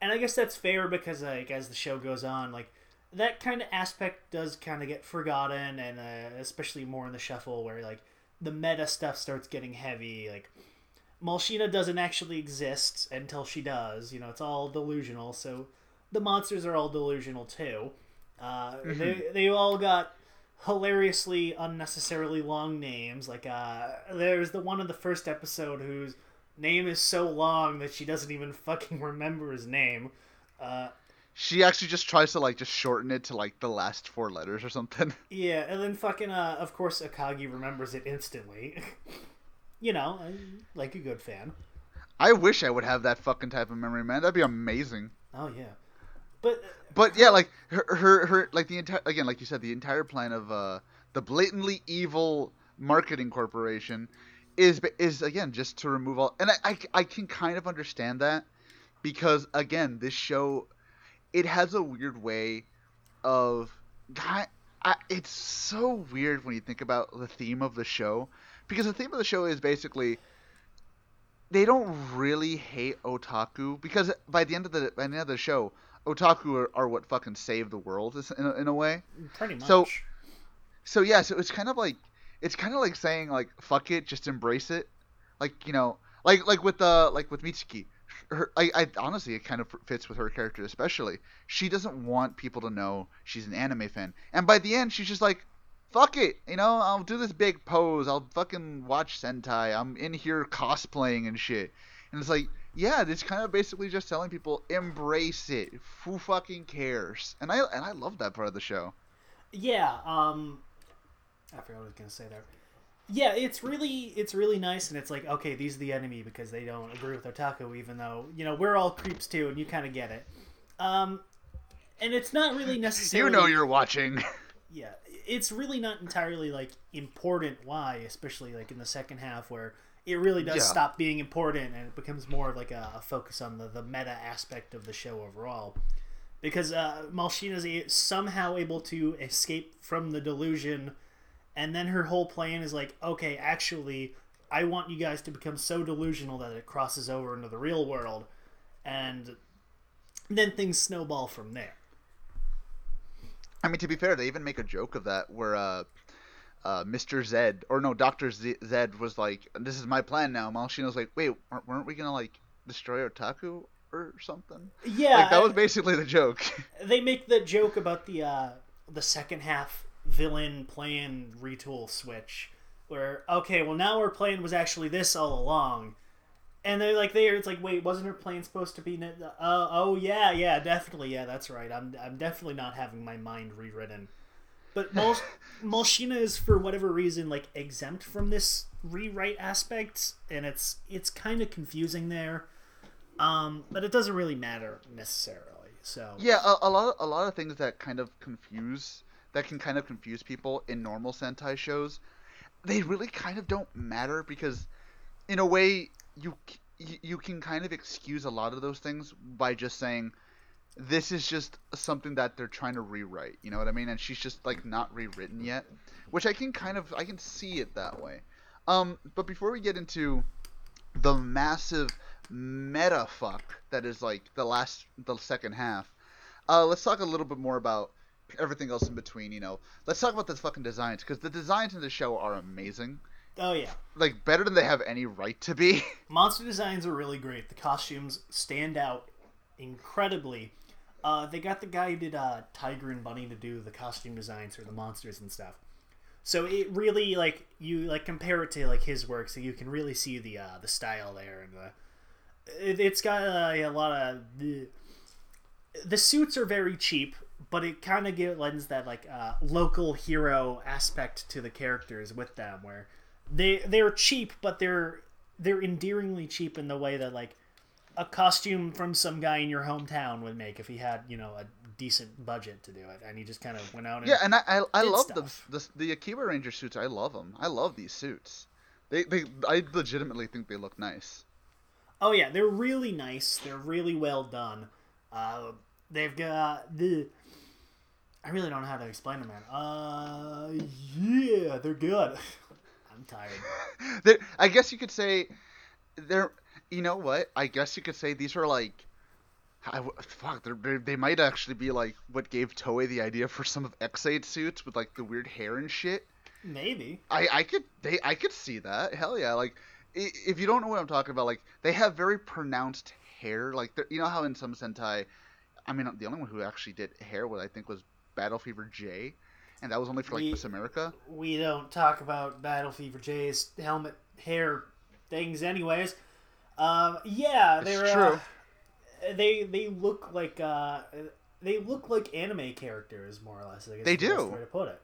and i guess that's fair because like as the show goes on like that kind of aspect does kind of get forgotten and uh, especially more in the shuffle where like the meta stuff starts getting heavy like Malshina doesn't actually exist until she does you know it's all delusional so the monsters are all delusional too uh, they, they all got hilariously unnecessarily long names. Like uh there's the one in the first episode whose name is so long that she doesn't even fucking remember his name. Uh She actually just tries to like just shorten it to like the last four letters or something. yeah, and then fucking uh of course Akagi remembers it instantly. you know, like a good fan. I wish I would have that fucking type of memory, man. That'd be amazing. Oh yeah. But But yeah, like her, her, her, like the entire again, like you said, the entire plan of uh, the blatantly evil marketing corporation is is again just to remove all, and I, I, I can kind of understand that because again, this show it has a weird way of, I, I, it's so weird when you think about the theme of the show because the theme of the show is basically they don't really hate otaku because by the end of the by the end of the show, otaku are, are what fucking save the world in a, in a way. pretty much. So- So yeah, so it's kind of like it's kind of like saying like fuck it, just embrace it. Like you know, like like with uh like with Mitsuki, her I, I honestly it kind of fits with her character especially. She doesn't want people to know she's an anime fan, and by the end she's just like. Fuck it, you know. I'll do this big pose. I'll fucking watch Sentai. I'm in here cosplaying and shit. And it's like, yeah, it's kind of basically just telling people embrace it. Who fucking cares? And I and I love that part of the show. Yeah, um I forgot what I was gonna say there. Yeah, it's really it's really nice and it's like, okay, these are the enemy because they don't agree with otaku even though, you know, we're all creeps too and you kinda get it. Um and it's not really necessary. You know you're watching. Yeah. It's really not entirely like important why, especially like in the second half where it really does Yeah. stop being important and it becomes more like a, a focus on the, the meta aspect of the show overall. Because uh, Malshina's a, somehow able to escape from the delusion, and then her whole plan is like, okay, actually, I want you guys to become so delusional that it crosses over into the real world, and then things snowball from there. I mean, to be fair, they even make a joke of that where uh, uh, Mr. Zed or no, Doctor Z- Zed was like, "This is my plan now." Malshina's like, "Wait, weren't we gonna like destroy Otaku or something?" Yeah, like that was basically the joke. they make the joke about the uh, the second half villain plan retool switch, where okay, well now our plan was actually this all along, and they're like there, it's like wait, wasn't her plan supposed to be? ne- Uh, oh yeah, yeah, definitely, yeah, that's right. I'm I'm definitely not having my mind rewritten. But Mol- Molshina is for whatever reason like exempt from this rewrite aspect, and it's it's kind of confusing there. Um, but it doesn't really matter necessarily. So yeah, a, a lot, a lot of things that kind of confuse, that can kind of confuse people in normal Sentai shows, they really kind of don't matter because, in a way, you you, can kind of excuse a lot of those things by just saying, this is just something that they're trying to rewrite. You know what I mean? And she's just like not rewritten yet, which I can kind of I can see it that way. Um, but before we get into the massive meta fuck that is like the last the second half, uh, let's talk a little bit more about everything else in between. You know, let's talk about the fucking designs because the designs in the show are amazing. oh yeah. Like better than they have any right to be. Monster designs are really great. The costumes stand out incredibly. Uh, they got the guy who did uh, Tiger and Bunny to do the costume designs for the monsters and stuff. So it really like you like compare it to like his work, so you can really see the uh, the style there and the it, it's got uh, a lot of the the suits are very cheap, but it kind of give lends that like uh, local hero aspect to the characters with them, where they they're cheap, but they're they're endearingly cheap in the way that like a costume from some guy in your hometown would make if he had you know a decent budget to do it, and he just kind of went out and Yeah, and I I, I love the, the the Akiba Ranger suits. I love them. I love these suits. They they I legitimately think they look nice. Oh yeah, they're really nice. They're really well done. Uh, they've got the. I really don't know how to explain them, man. Uh, yeah, they're good. I'm tired. They're, I guess you could say they're. You know what? I guess you could say these are like. I, fuck, they're, they're, they might actually be like what gave Toei the idea for some of X8 suits with like the weird hair and shit. Maybe. I I could they I could see that. Hell yeah! Like if you don't know what I'm talking about, like they have very pronounced hair. Like you know how in some Sentai, I mean the only one who actually did hair was I think was Battle Fever J, and that was only for like We- Miss America. We don't talk about Battle Fever J's helmet hair things, anyways. Um, yeah, they're true. Uh, they they look like uh, they look like anime characters more or less. I guess They the best do. way to put it.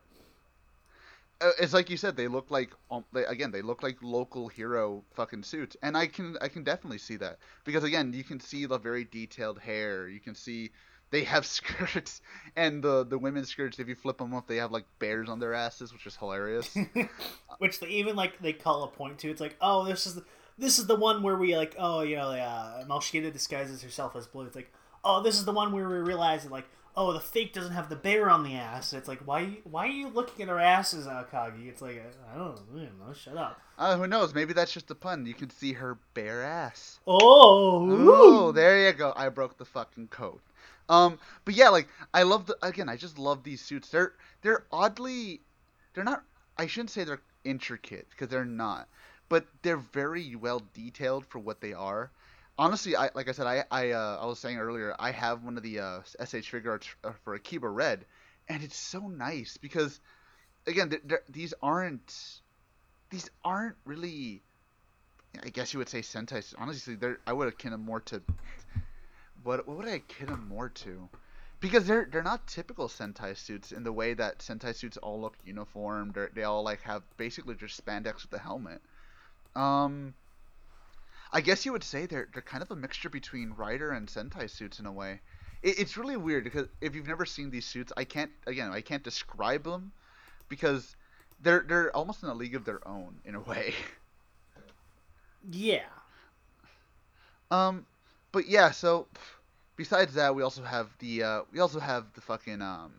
Uh, it's like you said, they look like um, they, again they look like local hero fucking suits, and I can I can definitely see that because again you can see the very detailed hair. You can see they have skirts, and the the women's skirts. If you flip them up, they have like bears on their asses, which is hilarious. which they even like they call a point to. It's like, oh, this is the, this is the one where we like, oh, you know, uh, Malshina disguises herself as blue. It's like, oh, this is the one where we realize that like, oh, the fake doesn't have the bear on the ass. It's like, why why are you looking at our asses, Akagi? It's like, I don't know, shut up. uh, who knows? Maybe that's just a pun. You can see her bare ass. Oh, Oh, there you go. I broke the fucking code. Um, but yeah, like I love the again. I just love these suits. They're they're oddly, they're not. I shouldn't say they're intricate because they're not, but they're very well detailed for what they are. Honestly, I like I said, I I uh, I was saying earlier, I have one of the uh, S.H. Figuarts uh, for Akiba Red, and it's so nice because, again, they're, they're, these aren't these aren't really. I guess you would say Sentai. Honestly, they're I would akin them more to what what would I akin them more to? Because they're they're not typical Sentai suits in the way that Sentai suits all look uniform. They're, they all like have basically just spandex with a helmet. Um, I guess you would say they're they're kind of a mixture between Rider and Sentai suits in a way. It, it's really weird because if you've never seen these suits, I can't again I can't describe them because they're they're almost in a league of their own in a way. yeah. Um, but yeah, so besides that, we also have the uh, we also have the fucking um,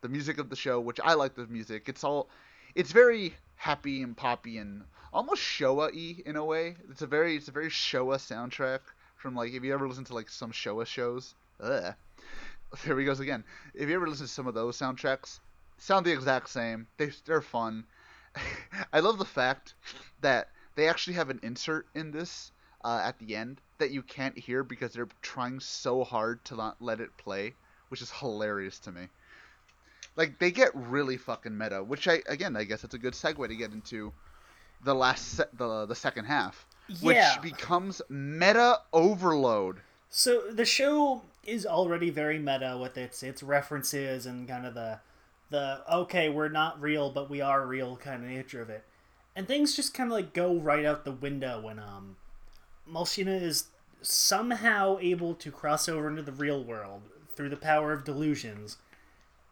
the music of the show, which I like the music. It's all, it's very happy and poppy and almost Showa-y in a way. It's a very it's a very Showa soundtrack from like if you ever listen to like some Showa shows. Ugh. There he goes again. If you ever listen to some of those soundtracks, sound the exact same. They they're fun. I love the fact that they actually have an insert in this uh, at the end that you can't hear because they're trying so hard to not let it play, which is hilarious to me. Like they get really fucking meta, which I again I guess it's a good segue to get into the last se- the the second half, which becomes meta overload. So the show is already very meta with its its references and kind of the the okay, we're not real but we are real kind of nature of it. And things just kind of like go right out the window when um Malshina is somehow able to cross over into the real world through the power of delusions.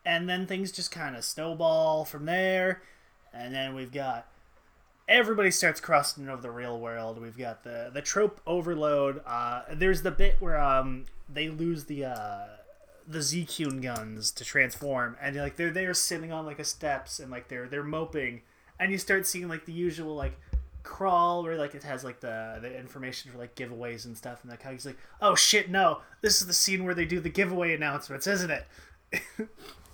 And then things just kind of snowball from there. And then we've got everybody starts crossing over the real world. We've got the the trope overload. Uh, there's the bit where um they lose the uh, the ZQ guns to transform, and like they're they're sitting on like a steps and like they're they're moping, and you start seeing like the usual like crawl where like it has like the the information for like giveaways and stuff, and like how he's like, oh shit, no, this is the scene where they do the giveaway announcements, isn't it?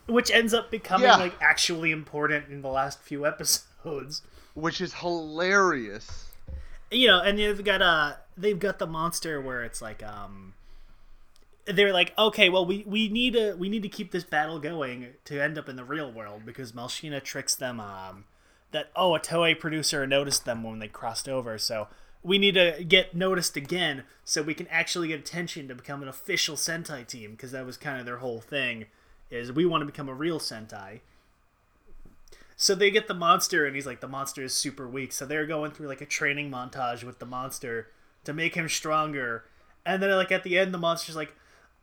Which ends up becoming Yeah. like actually important in the last few episodes which is hilarious. you know, and they've got uh they've got the monster where it's like um they're like, okay, well we, we need to we need to keep this battle going to end up in the real world because Malshina tricks them um that oh a Toei producer noticed them when they crossed over, so we need to get noticed again so we can actually get attention to become an official Sentai team because that was kind of their whole thing is we want to become a real Sentai. So they get the monster, and he's like, the monster is super weak. So they're going through like a training montage with the monster to make him stronger. And then like at the end, the monster's like,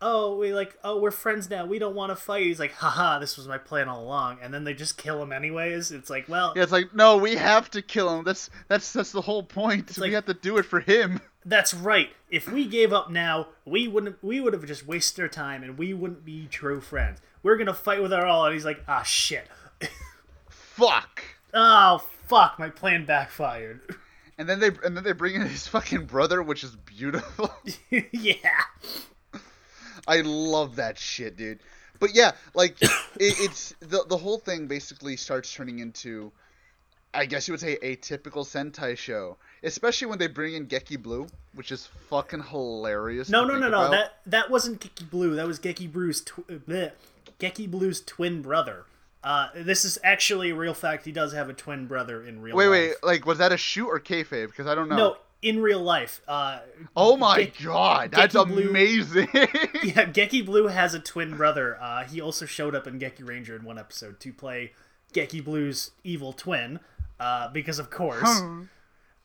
oh, we like, oh, we're friends now. We don't want to fight. He's like, haha, this was my plan all along. And then they just kill him anyways. It's like, well, Yeah, it's like no, we have to kill him. That's that's that's the whole point. like- we have to do it for him. that's right. If we gave up now, we wouldn't. We would have just wasted our time, and we wouldn't be true friends. We're gonna fight with our all. And he's like, ah, shit. Fuck. Oh fuck, my plan backfired. And then they and then they bring in his fucking brother, which is beautiful. yeah. I love that shit, dude. But yeah, like it, it's the the whole thing basically starts turning into, I guess you would say, a typical Sentai show. Especially when they bring in Geki Blue, which is fucking hilarious. No, to no, think no, no. That that wasn't Geki Blue. That was Geki Blue's tw- uh, bleh. Geki Blue's twin brother. Uh, this is actually a real fact. He does have a twin brother in real Wait, life. Wait, wait, like was that a shoot or kayfabe? Because I don't know. No, in real life. Uh, Oh my Ge- god, that's Geki Blue- amazing. yeah, Geki Blue has a twin brother. Uh, he also showed up in Geki Ranger in one episode to play Geki Blue's evil twin. Uh, because of course.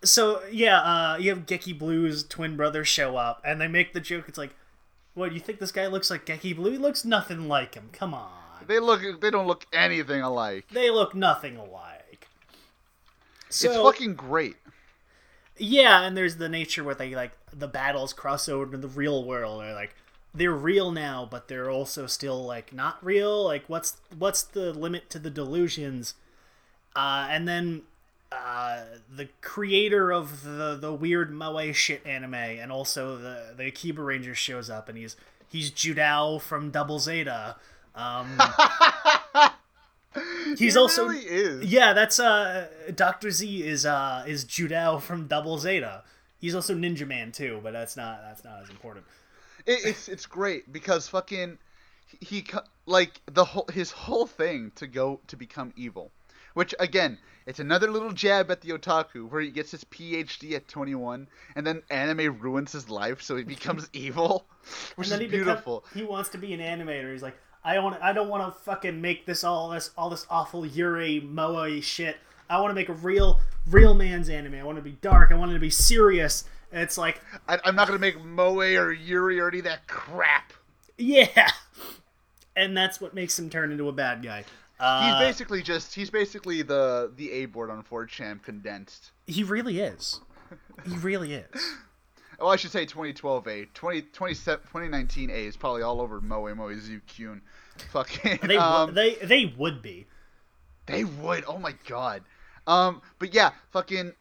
So yeah, uh, you have Geki Blue's twin brother show up, and they make the joke. It's like, what? You think this guy looks like Geki Blue? He looks nothing like him. Come on. they look, they don't look anything alike. They look nothing alike. So it's fucking great. Yeah, and there's the nature where they like the battles cross over to the real world. They're like they're real now, but they're also still like not real. Like what's what's the limit to the delusions? Uh, and then uh, the creator of the the weird moe shit anime, and also the the Akiba Ranger shows up, and he's he's Judau from Double Zeta. Um, he's He also really is. yeah, that's uh Doctor Z is uh is Judau from Double Zeta. He's also Ninja Man too, but that's not that's not as important. It, it's it's great because fucking he, like the whole his whole thing to go to become evil, which again it's another little jab at the otaku where he gets his PhD at 21 and then anime ruins his life so he becomes evil, which is he beautiful. Become, he wants to be an animator. He's like, I want I don't want to fucking make this all this all this awful Yuri Moa shit. I want to make a real real man's anime. I want it to be dark. I want it to be serious. And it's like, I, I'm not gonna make Moe or Yuri or any of that crap. yeah. And that's what makes him turn into a bad guy. He's Uh, basically just he's basically the the A board on 4chan condensed. he really is. He really is. Oh, I should say 2012 A. 20, 2019 A is probably all over Moe Moe Zukyun. Fucking. They um, would, they they would be. They would. Oh my god. Um, but yeah, fucking.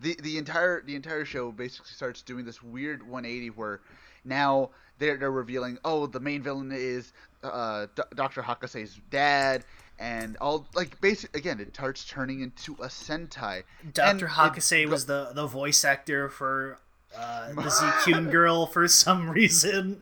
the the entire the entire show basically starts doing this weird 180 where now they're they're revealing oh the main villain is uh, D- Dr. Hakase's dad and all like basic again it starts turning into a Sentai. And Dr. it- Hakase was the, the voice actor for uh, the Zekune girl for some reason.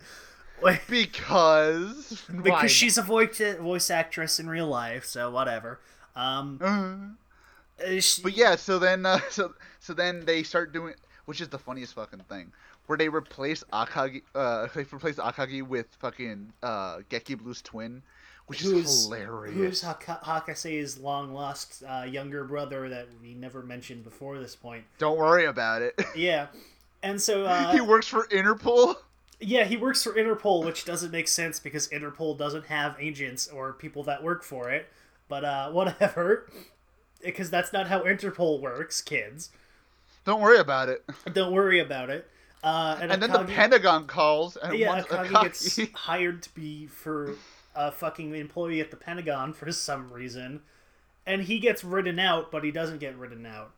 Like, because because she's a voice voice actress in real life, so whatever. Um, not? uh, she- But yeah, so then uh, so so then they start doing which is the funniest fucking thing. Where they replace Akagi uh they replace Akagi with fucking uh Geki Blue's twin, which is hilarious. who's Haka- Hakase's long lost uh, younger brother that we never mentioned before this point. Don't worry about it. Yeah, and so uh, he works for Interpol. Yeah, he works for Interpol, which doesn't make sense because Interpol doesn't have agents or people that work for it. But uh, whatever, because that's not how Interpol works, kids. Don't worry about it. Don't worry about it. Uh, and And then the Pentagon calls and yeah, Akagi Akagi. gets hired to be for a fucking employee at the Pentagon for some reason, and he gets ridden out, but he doesn't get ridden out.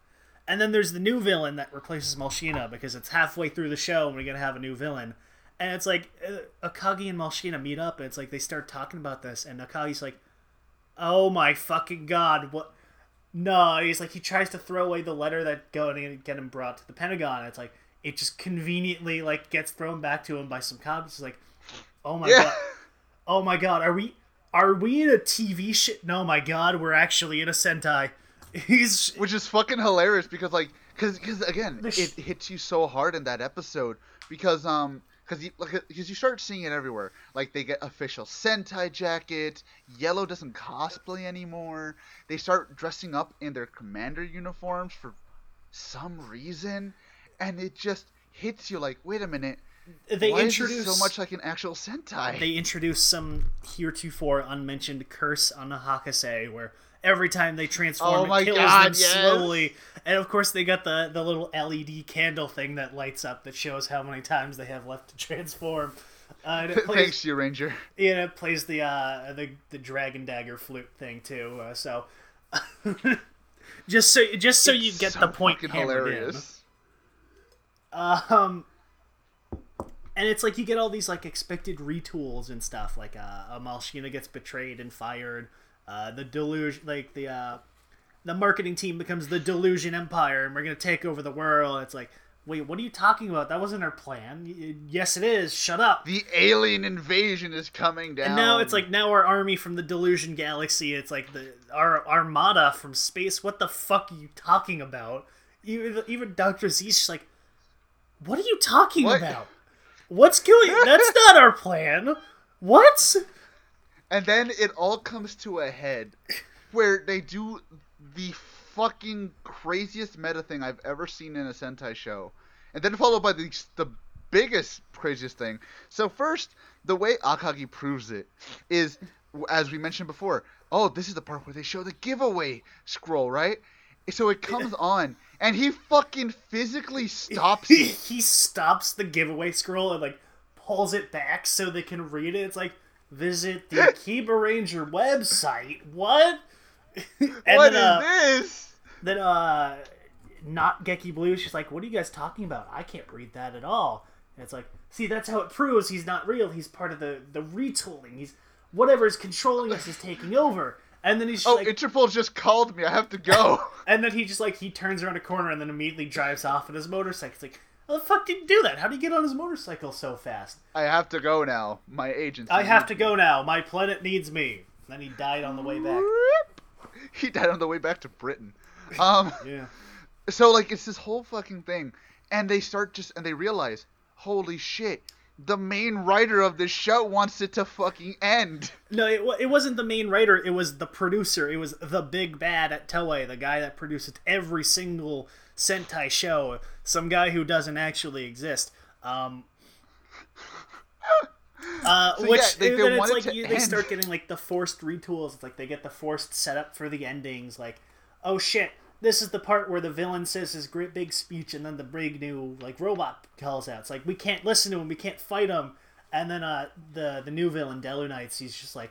And then there's the new villain that replaces Malshina because it's halfway through the show and we're gonna have a new villain. And it's like uh, Akagi and Malshina meet up, and it's like they start talking about this, and Akagi's like, "Oh my fucking god, what?" No, he's like he tries to throw away the letter that go and get him brought to the Pentagon. It's like it just conveniently like gets thrown back to him by some cops. He's like, "Oh my Yeah. god, oh my god, are we are we in a TV shit? No, my god, we're actually in a Sentai." He's Which is fucking hilarious because like cuz cuz again, it hits you so hard in that episode because um because you like because you start seeing it everywhere. Like they get official Sentai jacket. Yellow doesn't cosplay anymore. They start dressing up in their commander uniforms for some reason, and it just hits you like, wait a minute, they why introduce so much like an actual Sentai? they introduce some heretofore unmentioned curse on the Hakase where every time they transform Oh it kills God, them yes. slowly. And of course they got the, the little LED candle thing that lights up that shows how many times they have left to transform. Uh, and it plays, Thanks, you Ranger. yeah, it plays the uh, the the dragon dagger flute thing too. Uh, so just so just so you get so the point hammered in. hilarious. Um, and it's like you get all these like expected retools and stuff. Like uh, uh Malshina gets betrayed and fired. Uh, the delusion, like the uh, the marketing team becomes the Delusion Empire, and we're gonna take over the world. It's like, wait, what are you talking about? That wasn't our plan. Y- Yes, it is. Shut up. The alien invasion is coming down. And now it's like now our army from the Delusion Galaxy. It's like the our armada from space. What the fuck are you talking about? Even even Doctor Z's like, what are you talking What? about? What's going? That's not our plan. What? And then it all comes to a head where they do the fucking craziest meta thing I've ever seen in a Sentai show. And then followed by the, the biggest, craziest thing. So, first, the way Akagi proves it is, as we mentioned before, oh, this is the part where they show the giveaway scroll, right? So it comes on, and he fucking physically stops he, he stops the giveaway scroll and like pulls it back so they can read it. It's like visit the Kiba Ranger website. What? and What then, is uh, this? then uh not Geki Blue, she's like, What are you guys talking about? I can't read that at all. And it's like, see, that's how it proves he's not real. He's part of the the retooling. He's whatever is controlling us is taking over. And then he's just Oh, like Interpol just called me. I have to go. and then he just like he turns around a corner and then immediately drives off on his motorcycle. It's like, how the fuck did he do that? How did he get on his motorcycle so fast? I have to go now. My agent. I have to go now. My planet needs me. Then he died on the way back. He died on the way back to Britain. Um. Yeah. So like it's this whole fucking thing, and they start just and they realize, holy shit, the main writer of this show wants it to fucking end. No, it, it wasn't the main writer. It was the producer. It was the big bad at Toei, the guy that produces every single Sentai show. Some guy who doesn't actually exist. Um, uh, So, which yeah, they- they then it's like you, they start getting like the forced retools. It's like they get the forced setup for the endings. Like, oh shit, this is the part where the villain says his great big speech, and then the big new like robot calls out. It's like we can't listen to him, we can't fight him. And then uh, the the new villain, Delu Knights, he's just like,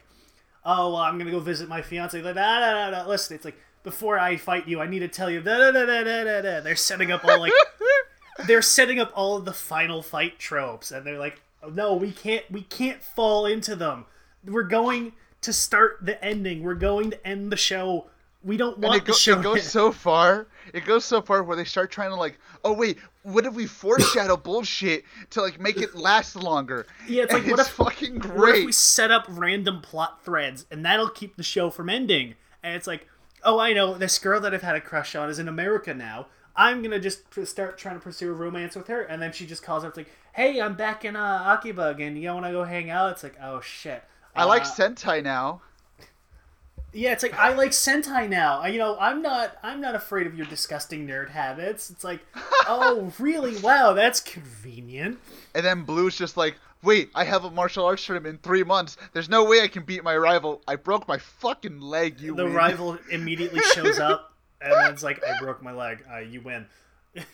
oh, well, I'm gonna go visit my fiance. Like, nah, nah, nah. Listen, it's like before I fight you, I need to tell you. Da, da, da, da, da, da. They're setting up all like they're setting up all of the final fight tropes, and they're like, oh, no, we can't we can't fall into them. We're going to start the ending. We're going to end the show. We don't And want it, go, the show. it goes to- so far. It goes so far where they start trying to like, oh wait, what if we foreshadow bullshit to like make it last longer? Yeah, it's And like, what it's if- fucking great. What if we set up random plot threads and that'll keep the show from ending? And it's like, oh, I know this girl that I've had a crush on is in America now. I'm gonna just start trying to pursue a romance with her, and then she just calls up, like, "Hey, I'm back in uh, Akiba again. You want to go hang out?" It's like, oh shit. I like Uh, Sentai now. Yeah, it's like I like Sentai now. I, you know, I'm not I'm not afraid of your disgusting nerd habits. It's like, oh, really? Wow, that's convenient. And then Blue's just like, wait, I have a martial arts tournament in three months. There's no way I can beat my rival. I broke my fucking leg. You win. The win. rival immediately shows up, and then it's like, I broke my leg. Uh, you win.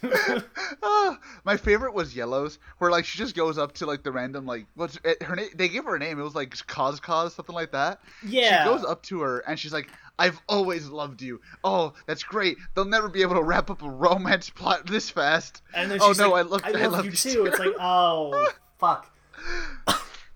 Ah, my favorite was Yellows, where like she just goes up to like the random like what's it, her name? They gave her a name. It was like Cause Cause something like that. Yeah. She goes up to her and she's like, "I've always loved you. Oh, that's great. They'll never be able to wrap up a romance plot this fast. And then oh no, like, I love, I love, love you too. It's like, oh, fuck.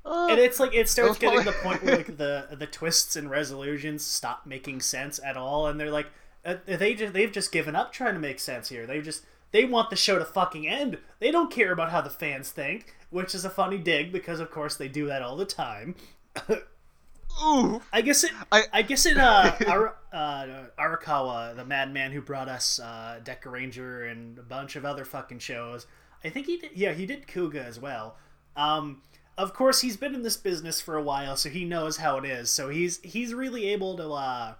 And it's like it starts getting to the point where like the the twists and resolutions stop making sense at all, and they're like, uh, they just they've just given up trying to make sense here. They just they want the show to fucking end. They don't care about how the fans think, which is a funny dig because of course they do that all the time. Ooh. I guess it. I, I- guess it. Uh, Ara, uh, Arakawa, the madman who brought us uh, Dekaranger and a bunch of other fucking shows. I think he did. Yeah, he did Kuuga as well. Um, of course, he's been in this business for a while, so he knows how it is. So he's he's really able to uh,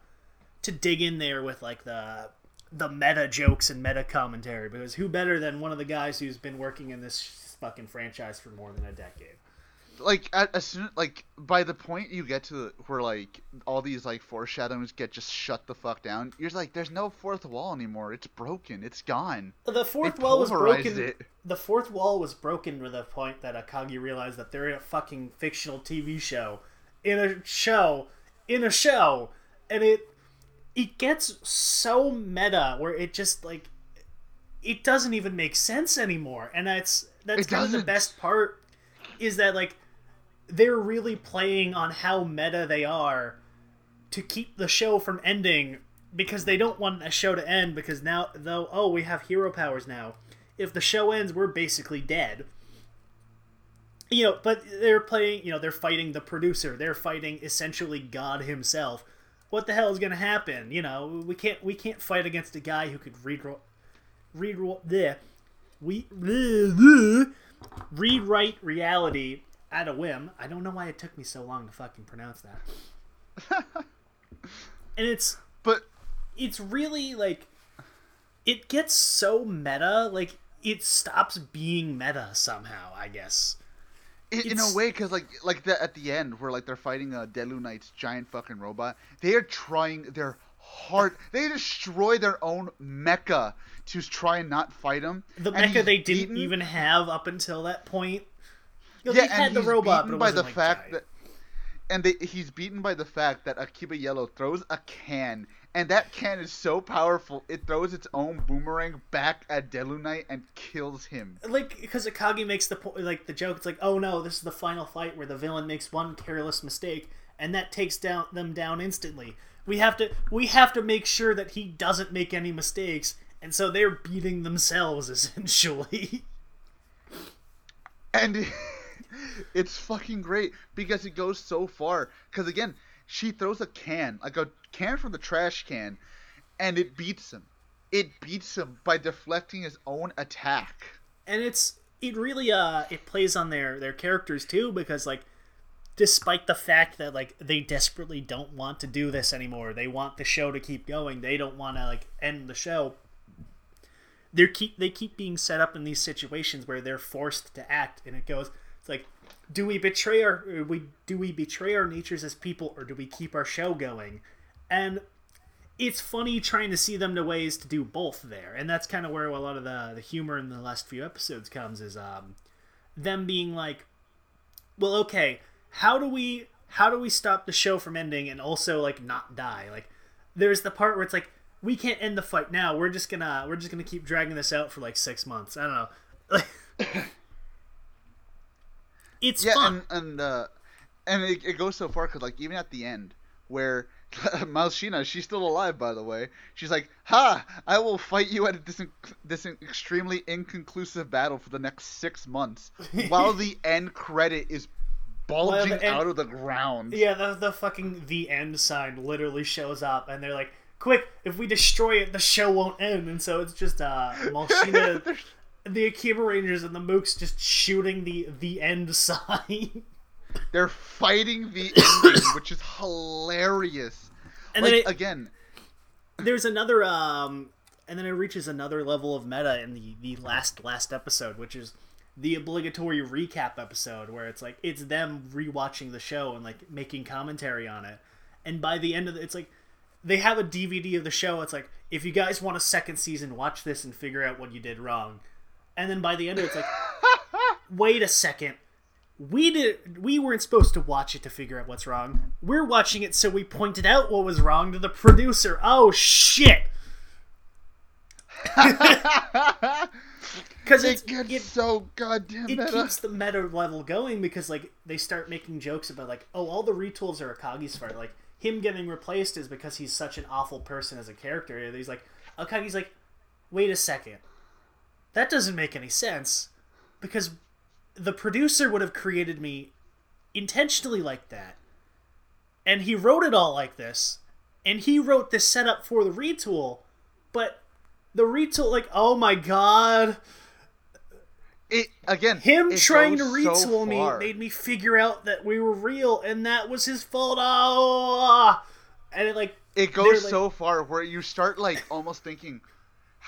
to dig in there with like the the meta jokes and meta commentary. Because who better than one of the guys who's been working in this fucking franchise for more than a decade? Like at, as soon like by the point you get to where like all these like foreshadowings get just shut the fuck down, you're like, there's no fourth wall anymore. It's broken. It's gone. The fourth They wall was broken. it. The fourth wall was broken to the point that Akagi realized that they're in a fucking fictional TV show, in a show, in a show, and it it gets so meta where it just like it doesn't even make sense anymore, and that's that's It kind of the best part is that like they're really playing on how meta they are to keep the show from ending because they don't want a show to end because now though oh we have hero powers now. If the show ends we're basically dead. You know but they're playing you know they're fighting the producer. They're fighting essentially god himself. What the hell is going to happen? You know we can't we can't fight against a guy who could read read bleh. we bleh, bleh, rewrite reality at a whim i don't know why it took me so long to fucking pronounce that and it's But it's really like it gets so meta like it stops being meta somehow i guess in, in a way, because like like the, at the end where like they're fighting a uh, Delu Knight's giant fucking robot, they are trying their heart. They destroy their own mecha to try and not fight him. the and mecha they didn't even have up until that point yeah, and the he's robot beaten by the like, fact giant. that, and they, he's beaten by the fact that Akiba Yellow throws a can, and that can is so powerful it throws its own boomerang back at Delu Knight and kills him. like because Akagi makes the po- like the joke. It's like, oh no, this is the final fight where the villain makes one careless mistake and that takes down them down instantly. We have to we have to make sure that he doesn't make any mistakes, and so they're beating themselves essentially. and it's fucking great because it goes so far. Because again she throws a can like a can from the trash can and it beats him. It beats him by deflecting his own attack. And it's it really uh it plays on their their characters too because like despite the fact that like they desperately don't want to do this anymore they want the show to keep going they don't want to like end the show they keep they keep being set up in these situations where they're forced to act and it goes it's like do we betray our we do we betray our natures as people or do we keep our show going and it's funny trying to see them to ways to do both there and that's kind of where a lot of the, the humor in the last few episodes comes is um, them being like well okay how do we how do we stop the show from ending and also like not die like there's the part where it's like we can't end the fight now. We're just gonna we're just gonna keep dragging this out for like six months. I don't know. it's Yeah, fun. and and uh, and it, it goes so far because like even at the end where Malshina, she's still alive by the way. She's like, "Ha! I will fight you at this this extremely inconclusive battle for the next six months," while the end credit is bulging end- out of the ground. Yeah, the the fucking the end sign literally shows up, and they're like, "Quick! If we destroy it, the show won't end." And so it's just uh, Malshina, the Akiba Rangers, and the Mooks just shooting the the end sign. They're fighting the ending, which is hilarious. And like then it, again, there's another um, and then it reaches another level of meta in the the last last episode, which is the obligatory recap episode where it's like it's them rewatching the show and like making commentary on it. And by the end of it, it's like they have a DVD of the show. It's like if you guys want a second season, watch this and figure out what you did wrong. And then by the end of it, it's like, wait a second. We did. We weren't supposed to watch it to figure out what's wrong. We're watching it so we pointed out what was wrong to the producer. Oh shit! Because it gets it, so goddamn it meta. keeps the meta level going because like they start making jokes about like oh all the retools are Akagi's fault like him getting replaced is because he's such an awful person as a character and he's like Akagi's like wait a second that doesn't make any sense because the producer would have created me intentionally like that and he wrote it all like this and he wrote this setup for the retool but the retool like oh my god It again. him it trying to goes so retool me made me figure out that we were real and that was his fault. Oh, and it like It goes like- so far where you start like almost thinking,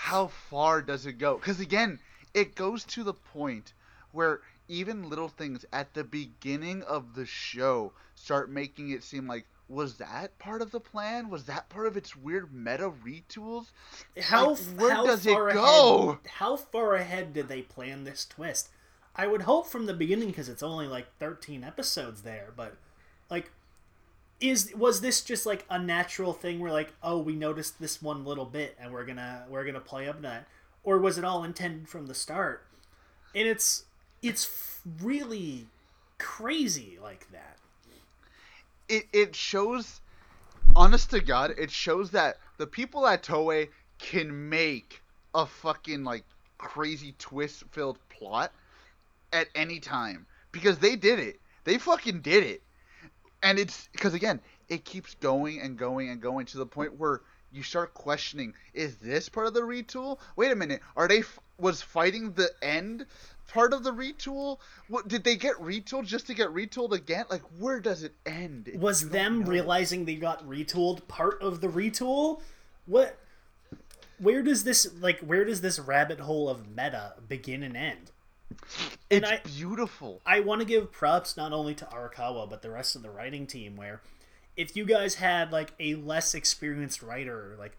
how far does it go? Because again, it goes to the point where even little things at the beginning of the show start making it seem like was that part of the plan? Was that part of its weird meta retools? how Like, where how does it go? Ahead, how far ahead did they plan this twist? I would hope from the beginning because it's only like thirteen episodes there, but like. Is was this just like a natural thing where like oh we noticed this one little bit and we're gonna we're gonna play up that? Or was it all intended from the start? And it's it's really crazy like that. It it shows honest to god it shows that the people at toei can make a fucking like crazy twist filled plot at any time. Because they did it. They fucking did it and it's because again it keeps going and going and going to the point where you start questioning is this part of the retool? Wait a minute are they f- was fighting the end part of the retool? What did they get retooled just to get retooled again? Like where does it end? It- was them know. realizing they got retooled part of the retool? What where does this like where does this rabbit hole of meta begin and end it's I- beautiful. I want to give props not only to Arakawa but the rest of the writing team where if you guys had like a less experienced writer like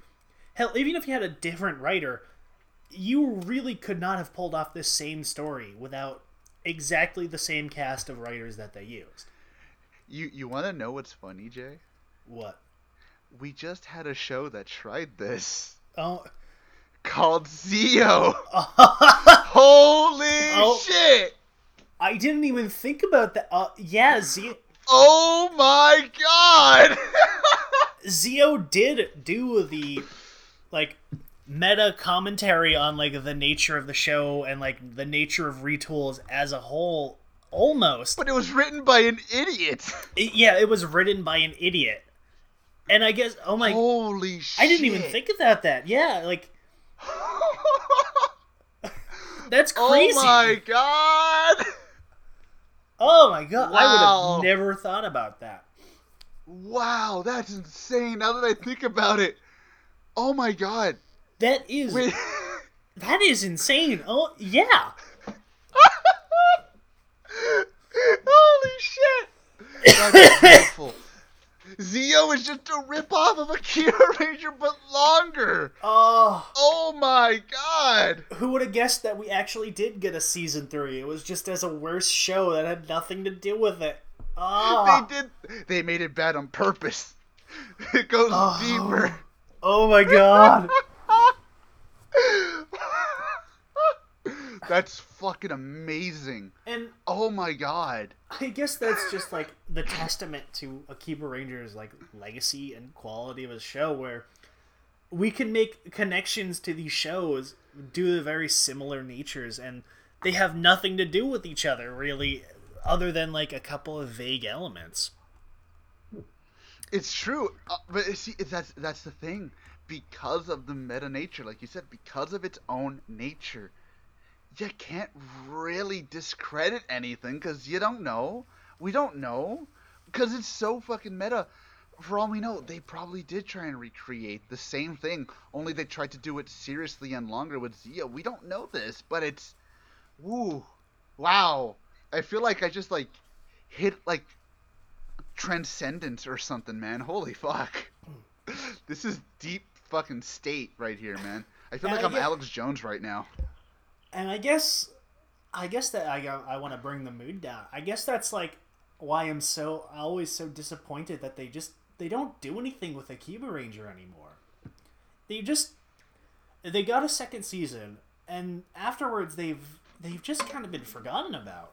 hell even if you had a different writer you really could not have pulled off this same story without exactly the same cast of writers that they used. You you want to know what's funny jay? What? We just had a show that tried this. Oh called Zio. Holy Oh. shit! I didn't even think about that. Uh, yeah, Zio, Oh my god! Zio did do the like meta commentary on like the nature of the show and like the nature of retools as a whole. Almost, but it was written by an idiot. It- yeah, it was written by an idiot, and I guess oh my, Holy shit! I didn't even think about that. Yeah, like that's crazy. oh my god! Oh my god, I would Wow. have never thought about that. Wow, that's insane. Now that I think about it, oh my god! That is Wait. that is insane. Oh yeah. Holy shit! That's. Zio is just a ripoff of Akiba Ranger, but longer. Oh, Oh my god! who would have guessed that we actually did get a season three? It was just as a worse show that had nothing to do with it. Oh, They did. They made it bad on purpose. It goes Oh. deeper. Oh my god. That's fucking amazing. and Oh my god. I guess that's just like the testament to Akiba Ranger's like legacy and quality of a show where we can make connections to these shows due to very similar natures and they have nothing to do with each other really other than like a couple of vague elements. It's true, uh, but see, that's that's the thing. Because of the meta nature, like you said, because of its own nature, you can't really discredit anything because you don't know. We don't know because it's so fucking meta. For all we know, they probably did try and recreate the same thing, only they tried to do it seriously and longer with Zio. We don't know this, but it's, woo, wow. I feel like I just like hit like transcendence or something, man. Holy fuck. Hmm. this is deep fucking state right here, man. I feel And like I I'm Alex Jones right now. And I guess, I guess that I uh, I want to bring the mood down. I guess that's like why I'm so always so disappointed that they just they don't do anything with Akiba Ranger anymore. They just they got a second season, and afterwards they've they've just kind of been forgotten about.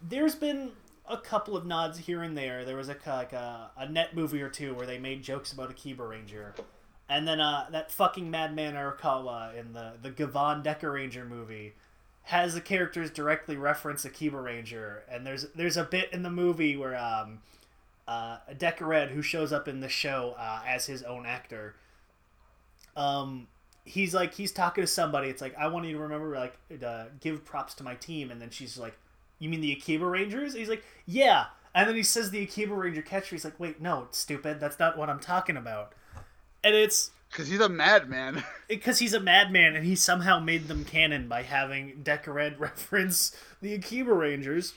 There's been a couple of nods here and there. There was a like a, a net movie or two where they made jokes about Akiba Ranger. And then uh, that fucking Madman Arakawa in the the Gavan Dekaranger movie has the characters directly reference Akiba Ranger, and there's there's a bit in the movie where um, uh, Deka Red, who shows up in the show uh, as his own actor, um, he's like he's talking to somebody. It's like I want you to remember like to give props to my team, and then she's like, "You mean the Akiba Rangers?" And he's like, "Yeah." And then he says the Akiba Ranger catcher. He's like, "Wait, no, stupid. That's not what I'm talking about." And it's Because he's a madman. because he's a madman and he somehow made them canon by having Deka Red reference the Akiba Rangers.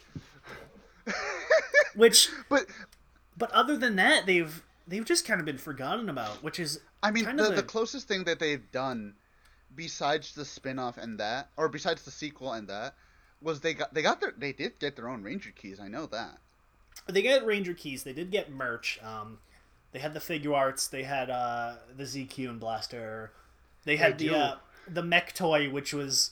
Which, but but other than that, they've they've just kind of been forgotten about. Which is, I mean, kind the, of the closest thing that they've done, besides the spin-off and that, or besides the sequel and that, was they got they got their they did get their own Ranger keys. I know that. they get Ranger keys. They did get merch. Um, they had the Figuarts. They had uh, the ZQ and blaster. They had They the uh, the mech toy, which was.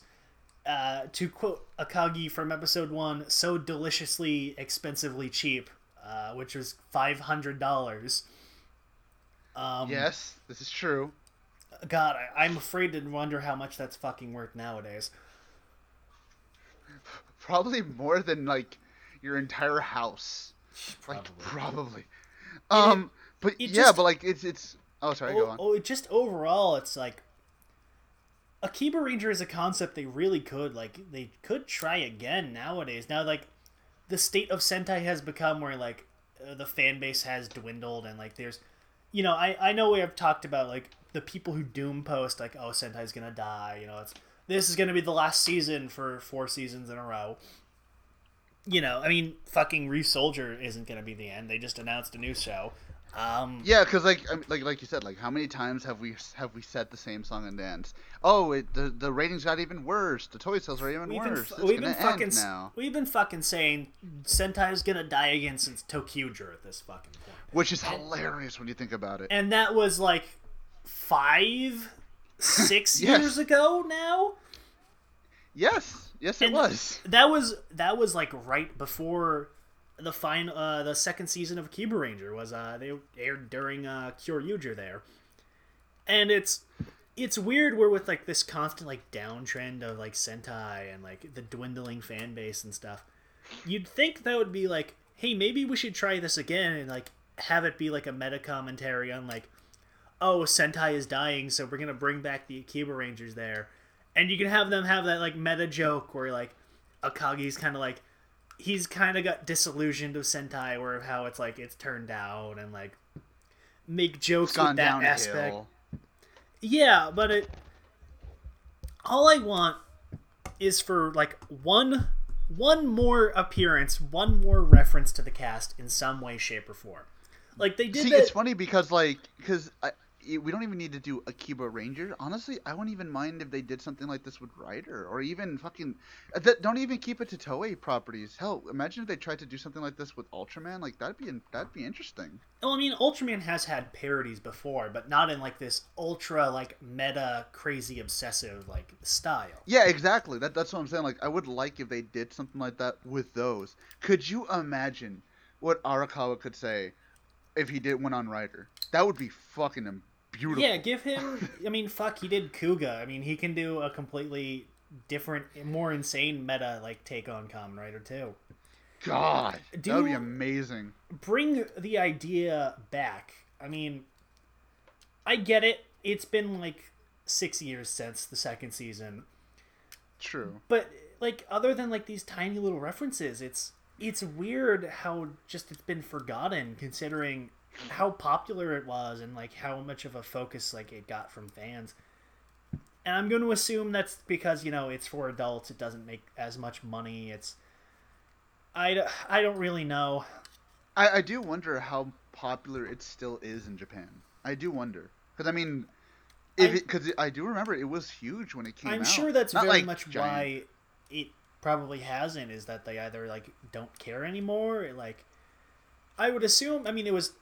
Uh, to quote Akagi from episode one, so deliciously expensively cheap, uh, which was five hundred dollars. Um, yes, this is true. God, I, I'm afraid to wonder how much that's fucking worth nowadays. Probably more than like your entire house. Like Probably. probably. Um, but it yeah, just- but like it's it's. Oh, sorry. go Oh, on. oh, it just overall, it's like Akiba Ranger is a concept they really could like. They could try again nowadays. Now, like the state of Sentai has become where like uh, the fan base has dwindled, and like there's, you know, I I know we have talked about like the people who doom post like, oh, Sentai's gonna die. You know, it's this is gonna be the last season for four seasons in a row. You know, I mean, fucking Ryusoulger isn't gonna be the end. They just announced a new show. Um, Yeah, because like like like you said, like how many times have we have we said the same song and dance? Oh, it, the the ratings got even worse. The toy sales are even We've been, worse. fu- it's we've gonna been fucking end now, we've been fucking saying Sentai's gonna die again since Tokyuger at this fucking point, which is hilarious when you think about it. and that was like five, six Yes. years ago now. Yes, yes, it And was. That was that was like right before the final uh the second season of Kiba Ranger was uh they aired during uh Kyoryuger there. And it's it's weird we're with like this constant like downtrend of like Sentai and like the dwindling fan base and stuff. You'd think that would be like, hey, maybe we should try this again and like have it be like a meta commentary on like, oh, Sentai is dying, so we're gonna bring back the Akiba Rangers there, and you can have them have that like meta joke where like Akagi's kind of like he's kind of got disillusioned with Sentai, where how it's like it's turned down and like make jokes with that aspect. Yeah, but it. All I want is for like one one more appearance, one more reference to the cast in some way, shape, or form. Like they did See, that. it's funny because like because i- we don't even need to do Akiba Ranger. Honestly, I wouldn't even mind if they did something like this with Rider, or even fucking. uh, That, don't even keep it to Toei properties. Hell, imagine if they tried to do something like this with Ultraman. Like that'd be in- that'd be interesting. Well, I mean, Ultraman has had parodies before, but not in like this ultra like meta, crazy, obsessive like style. Yeah, exactly. That that's what I'm saying. Like I would like if they did something like that with those. Could you imagine what Arakawa could say if he did one on Rider? That would be fucking beautiful. Yeah, give him. I mean, fuck, he did Kuuga. I mean, he can do a completely different, more insane meta like take on Kamen Rider too. God, Do- that would be amazing. Bring the idea back. I mean, I get it. It's been like six years since the second season, True. but like other than like these tiny little references, it's it's weird how just it's been forgotten considering how popular it was and like how much of a focus like it got from fans. And I'm going to assume that's because you know it's for adults. It doesn't make as much money. It's I I don't really know. I, I do wonder how popular it still is in Japan. I do wonder because I mean, if I'm- it because I do remember it was huge when it came out, I'm sure that's Not, very like, much giant. why it probably hasn't is that they either like don't care anymore. Like I would assume. I mean, it was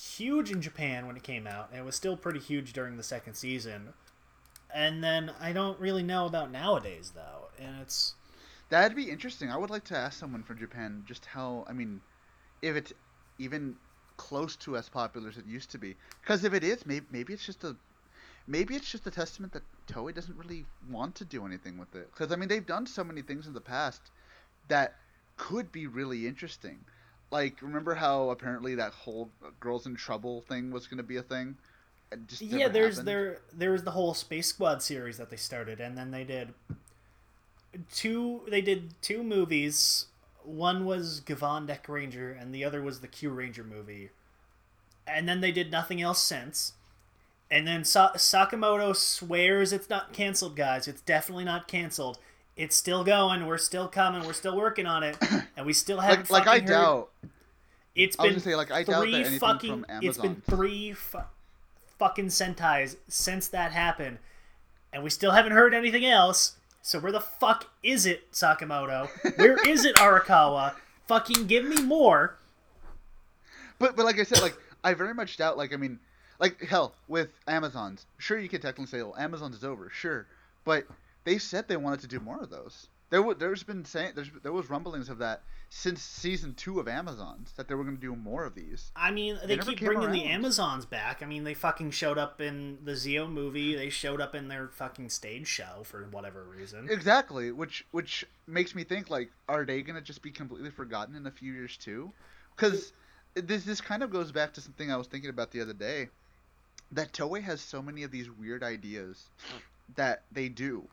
huge in Japan when it came out, and it was still pretty huge during the second season. And then I don't really know about nowadays though, and it's That'd be interesting. I would like to ask someone from Japan just how. I mean, if it's even close to as popular as it used to be. Because if it is, maybe maybe it's just a maybe it's just a testament that Toei doesn't really want to do anything with it. Because I mean, they've done so many things in the past that could be really interesting. Like, remember how apparently that whole "Girls in Trouble" thing was going to be a thing? Just yeah. There's happened. there there was the whole Space Squad series that they started, and then they did two. They did two movies. One was Gavan Deck Ranger, and the other was the Kyuranger movie. And then they did nothing else since. And then Sa- Sakamoto swears it's not canceled, guys. It's definitely not canceled. It's still going. We're still coming. We're still working on it, and we still haven't. like, like I heard- doubt. It's been say, like, I doubt that three fucking. It's been three fu- fucking sentais since that happened, and we still haven't heard anything else. So where the fuck is it, Sakamoto? Where is it, Arakawa? Fucking give me more. But but like I said, like I very much doubt. Like I mean, like hell with Amazon's. Sure, you could technically say, "Well, Amazon's is over." Sure, but they said they wanted to do more of those. There w- there's been saying there's there was rumblings of that since season two of Amazon's that they were going to do more of these. I mean, they, never keep bringing the. Amazons back. I mean, they fucking showed up in the Zio movie. They showed up in their fucking stage show for whatever reason. Exactly, which which makes me think like, are they going to just be completely forgotten in a few years too? Because this this kind of goes back to something I was thinking about the other day. That Toei has so many of these weird ideas that they do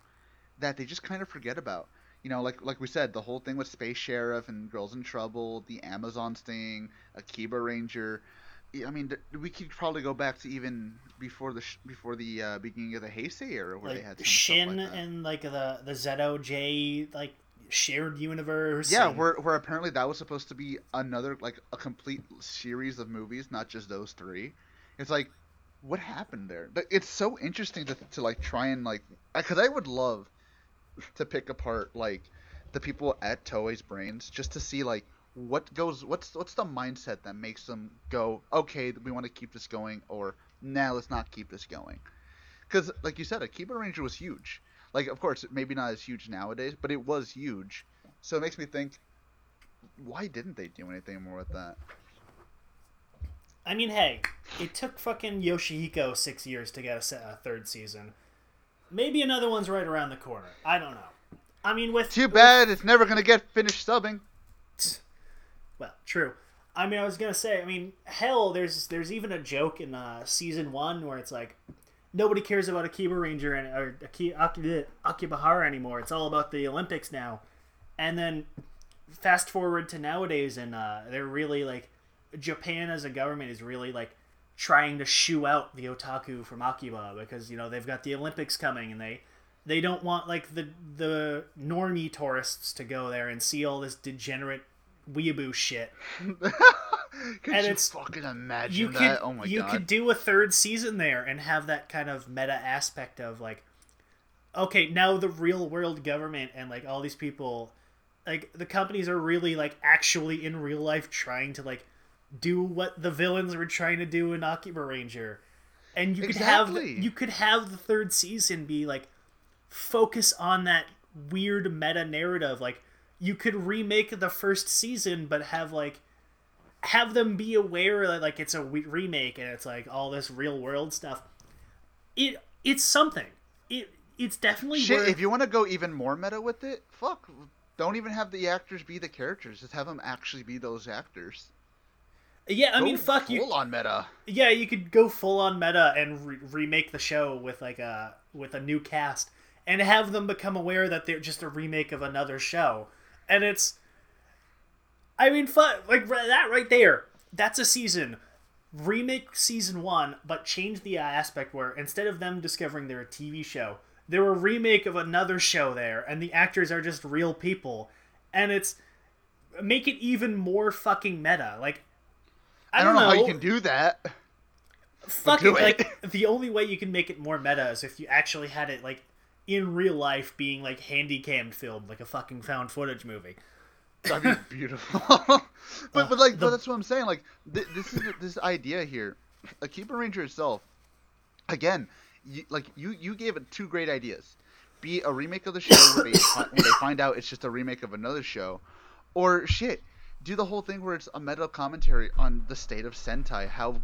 that they just kind of forget about. You know, like like we said, the whole thing with Space Sheriff and Girls in Trouble, the Amazon thing, Akiba Ranger. I mean, we could probably go back to even before the sh- before the uh, beginning of the Heisei era, where they had Like Shin like and like the the ZOJ like shared universe. Yeah, and- where where apparently that was supposed to be another like a complete series of movies, not just those three. It's like, what happened there? But It's so interesting to to like try and like, because I would love to pick apart like the people at Toei's brains just to see like what goes what's what's the mindset that makes them go okay we want to keep this going or nah let's not keep this going. Because like you said a Akiba Ranger was huge. Like of course maybe not as huge nowadays but it was huge. So it makes me think why didn't they do anything more with that? I mean, hey, it took fucking Yoshihiko six years to get a, a third season. Maybe another one's right around the corner. I don't know. I mean, with too bad it's never gonna get finished subbing Well, true. I mean, I was gonna say. I mean, hell, there's there's even a joke in uh, season one where it's like nobody cares about Akiba Ranger and or Aki, Aki, Akibahara anymore. It's all about the Olympics now. And then fast forward to nowadays, and uh, they're really like Japan as a government is really like trying to shoo out the otaku from Akiba because you know they've got the Olympics coming and they they don't want like the the normie tourists to go there and see all this degenerate weeaboo shit. Could And you it's- fucking imagine you that? could oh my you god. could do a third season there and have that kind of meta aspect of like okay now the real world government and like all these people like the companies are really like actually in real life trying to like do what the villains were trying to do in Akiba Ranger and you could have the- you could have the third season be like focus on that weird meta narrative like you could remake the first season but have like have them be aware that like it's a remake and it's like all this real world stuff it it's something it it's definitely Shit, worth, if you want to go even more meta with it, fuck. Don't even have the actors be the characters. Just have them actually be those actors. Yeah i mean Go fuck you. Full on meta. yeah you could go full on meta and re- remake the show with like a with a new cast and have them become aware that they're just a remake of another show. And it's i mean fuck like that right there that's a season. Remake season one but change the aspect where instead of them discovering they're a tv show they're a remake of another show there and the actors are just real people. And it's make it even more fucking meta. Like I don't know, how you can do that. fuck it. Like the only way you can make it more meta is if you actually had it like in real life being like handy cam filmed like a fucking found footage movie. That'd be beautiful. but but like the- but that's what I'm saying. Like th- this is this idea here. Akiba Ranger itself, again, you, like you you gave it two great ideas. Be a remake of the show where they when they find out it's just a remake of another show, or shit, do the whole thing where it's a meta commentary on the state of Sentai, how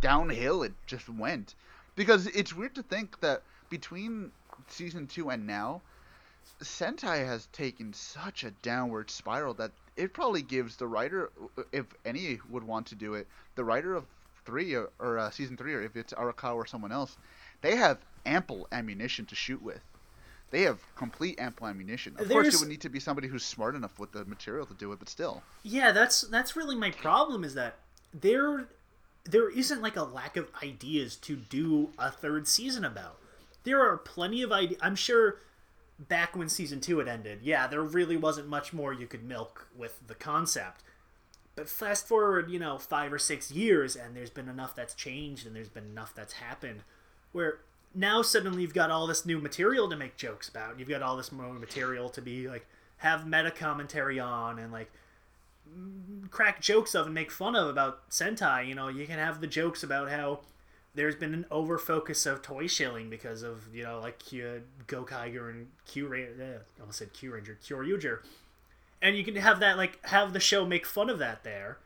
downhill it just went. Because it's weird to think that between season two and now, Sentai has taken such a downward spiral that it probably gives the writer, if any would want to do it, the writer of three or, or uh, season three, or if it's Arakawa or someone else, they have ample ammunition to shoot with. They have complete ample ammunition. Of course, it would need to be somebody who's smart enough with the material to do it, but still. Yeah, that's that's really my problem is that there there isn't like a lack of ideas to do a third season about. There are plenty of ideas. I'm sure back when season 2 had ended, yeah, there really wasn't much more you could milk with the concept. But fast forward, you know, 5 or 6 years and there's been enough that's changed and there's been enough that's happened where now suddenly you've got all this new material to make jokes about. You've got all this more material to be like have meta commentary on and like crack jokes of and make fun of about Sentai. You know, you can have the jokes about how there's been an over focus of toy shilling because of you know like Q, Gokaiger and Kyuranger. Uh, I almost said Kyuranger, Kyoryuger, and you can have that like have the show make fun of that there.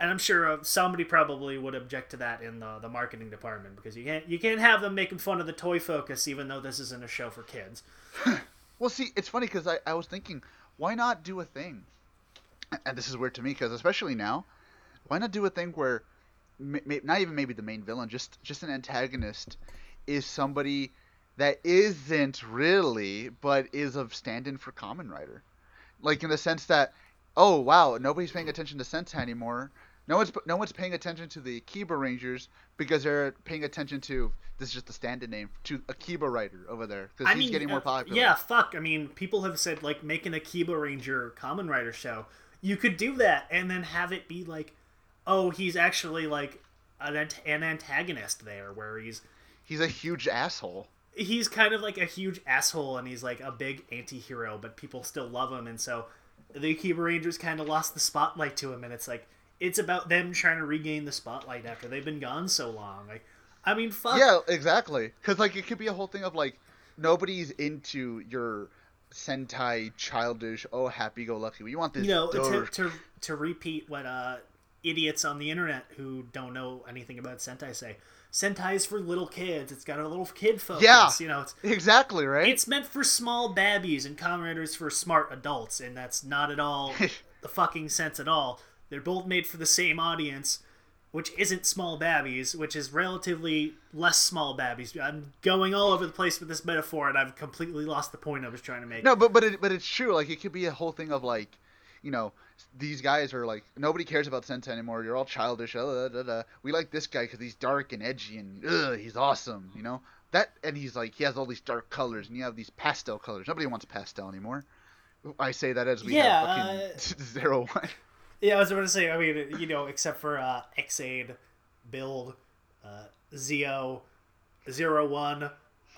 And I'm sure uh, somebody probably would object to that in the, the marketing department because you can't you can't have them making fun of the toy focus even though this isn't a show for kids. Well, see, it's funny because I, I was thinking, why not do a thing? And this is weird to me because especially now, why not do a thing where, ma- ma- not even maybe the main villain, just just an antagonist, is somebody that isn't really, but is of stand-in for Kamen Rider, like in the sense that, oh wow, nobody's paying attention to Sentai anymore. No one's no one's paying attention to the Akiba Rangers because they're paying attention to this is just a stand-in name to Akiba Rider over there because he's getting more uh, popular. Yeah, fuck. I mean, people have said like make an Akiba Ranger Kamen Rider show. You could do that and then have it be like, oh, he's actually like an, an antagonist there, where he's He's a huge asshole. he's kind of like a huge asshole and he's like a big anti-hero but people still love him and so the Akiba Rangers kind of lost the spotlight to him and it's like it's about them trying to regain the spotlight after they've been gone so long like I mean fuck Yeah, exactly. Because like it could be a whole thing of like nobody's into your Sentai childish. Oh, happy-go-lucky. We want this. you know to, to to repeat what uh idiots on the internet who don't know anything about Sentai say Sentai is for little kids it's got a little kid focus Yeah. you know it's exactly right. It's meant for small babbies, and Kamen Rider's for smart adults, and that's not at all the fucking sense at all. They're both made for the same audience, which isn't small babbies, which is relatively less small babbies. I'm going all over the place with this metaphor, and I've completely lost the point I was trying to make. No, but but it, but it's true. Like it could be a whole thing of like, you know, these guys are like nobody cares about Sentai anymore. You're all childish. Uh, da, da. We like this guy because he's dark and edgy and ugh, he's awesome. You know that, and he's like he has all these dark colors and you have these pastel colors. Nobody wants pastel anymore. I say that as we Yeah, have fucking zero one. Yeah, I was about to say. I mean, you know, except for uh, Ex-Aid, Build, uh, Zio, Zero One,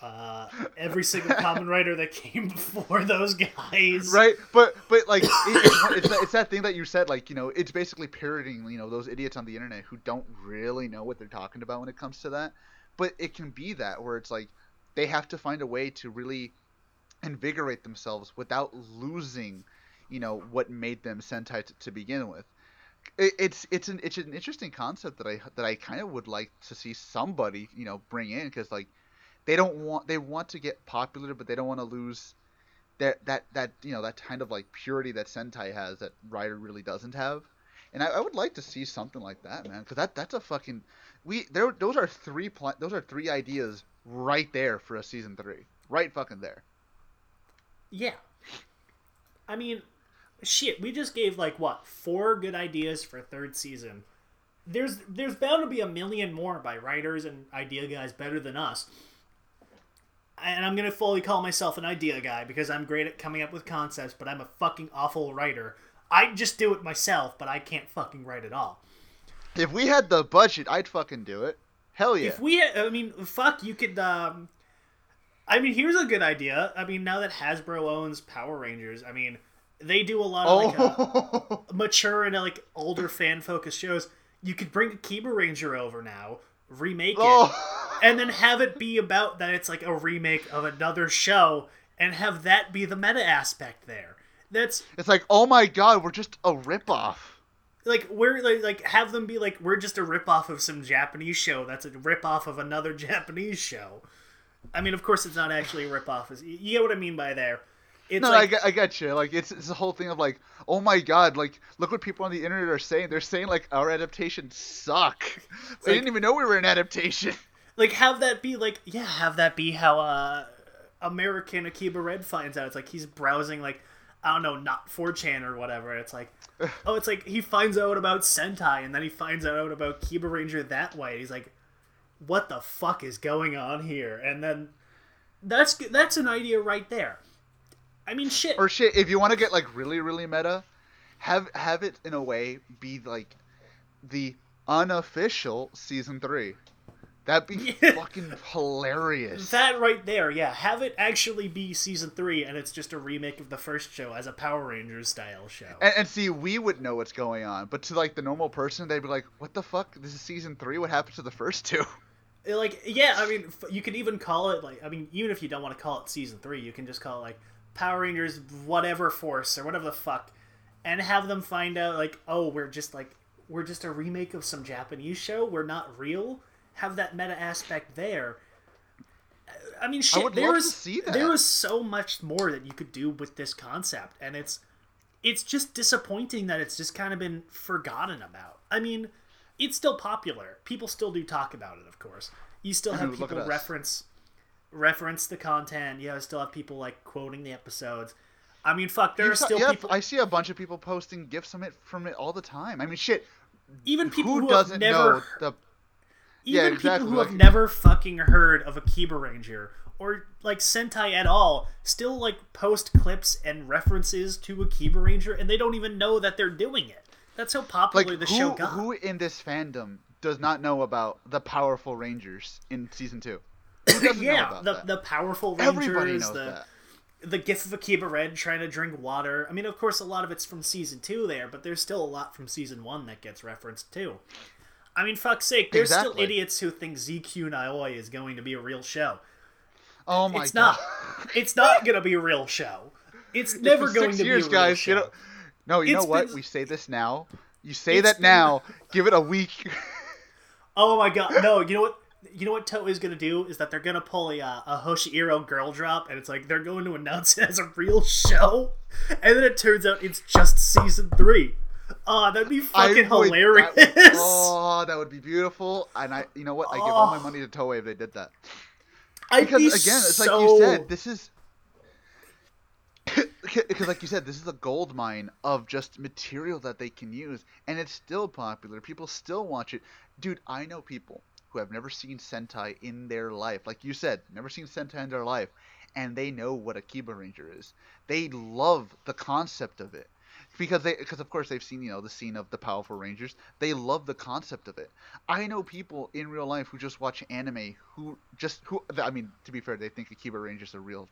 uh, every single Kamen Rider that came before those guys. right but but like it, it's, it's, that, it's that thing that you said like you know it's basically parroting you know those idiots on the internet who don't really know what they're talking about when it comes to that but it can be that where it's like they have to find a way to really invigorate themselves without losing you know what made them sentai to, to begin with it, it's it's an it's an interesting concept that I that I kind of would like to see somebody you know bring in because like they don't want they want to get popular but they don't want to lose that that that you know that kind of like purity that Sentai has that Rider really doesn't have, and I, I would like to see something like that, man, because that that's a fucking we there those are three pl- those are three ideas right there for a season three, right fucking there. Yeah. I mean, shit. We just gave like what four good ideas for third season. There's there's bound to be a million more by writers and idea guys better than us. And I'm gonna fully call myself an idea guy because I'm great at coming up with concepts, but I'm a fucking awful writer. I just do it myself, but I can't fucking write at all. If we had the budget, I'd fucking do it. Hell yeah. If we, had, I mean, fuck, you could. um I mean, here's a good idea. I mean, now that Hasbro owns Power Rangers, I mean, they do a lot of like uh, oh, mature and like older fan focused shows. You could bring a Kiba Ranger over now, remake it, oh. and then have it be about that it's like a remake of another show, and have that be the meta aspect there. That's it's like oh my god, we're just a ripoff. like we're like, like have them be like we're just a ripoff of some Japanese show that's a ripoff of another Japanese show. I mean, of course, it's not actually a ripoff. Is you you get what I mean by there? It's No, I, like get, I get you. Like it's it's the whole thing of like, oh my god, like look what people on the internet are saying. They're saying like our adaptations suck. I like- didn't even know we were an adaptation. like have that be like yeah, have that be how uh American Akiba Red finds out. It's like he's browsing like I don't know, not 4chan or whatever. It's like oh, it's like he finds out about Sentai and then he finds out about Kiba Ranger that way. He's like, what the fuck is going on here? And then that's that's an idea right there. I mean, shit. Or shit, if you want to get like really really meta, have have it in a way be like the unofficial season three. That'd be Yeah. fucking hilarious. That right there, yeah. Have it actually be season three, and it's just a remake of the first show as a Power Rangers style show. and, and see, we would know what's going on, but to like the normal person, they'd be like, "What the fuck? This is season three. What happened to the first two? like yeah i mean f- you could even call it like i mean even if you don't want to call it season three you can just call it like power rangers whatever force or whatever the fuck and have them find out like oh we're just like we're just a remake of some japanese show we're not real have that meta aspect there i mean shit would there love was to see that. there so much more that you could do with this concept and it's it's just disappointing that it's just kind of been forgotten about. I mean, it's still popular. People still do talk about it, of course. You still have people reference reference the content. You know, still have people like quoting the episodes. I mean, fuck, there You are saw- still yeah, people, I see a bunch of people posting gifs from it from it all the time. I mean, shit. even people who who, doesn't have never know the? even Yeah, exactly, people who like- have never fucking heard of Akiba Ranger or like Sentai at all still like post clips and references to Akiba Ranger and they don't even know that they're doing it. That's how popular Like the who show got. who in this fandom does not know about the powerful Rangers in season two? Who doesn't know yeah, the that? the powerful Rangers, Everybody knows the that. the gif of Akiba Red trying to drink water. I mean, of course, a lot of it's from season two there, but there's still a lot from season one that gets referenced too. I mean, fuck's sake, there's still idiots who think Z-Cune Aoi is going to be a real show. Oh my it's god! not. It's not going to be a real show. It's never For going to years, be a real guys. show. You know, no, you It's know what? been- We say this now. You say It's that been- now. Give it a week. Oh my god, no! You know what? You know what Toei's gonna do is that they're gonna pull a uh, a Hoshiro girl drop, and it's like they're going to announce it as a real show, and then it turns out it's just season three. Oh, that'd be fucking would- hilarious. that would- oh, that would be beautiful. And I, you know what? I give all my Oh. money to Toei if they did that. Because be again, it's so... like you said, this is because like you said, this is a gold mine of just material that they can use, and it's still popular. People still watch it. Dude, I know people who have never seen Sentai in their life. Like you said, never seen Sentai in their life, and they know what a Kiba Ranger is. They love the concept of it. because they because of course they've seen you know the scene of the powerful rangers they love the concept of it i know people in real life who just watch anime who just who i mean to be fair they think akiba rangers a real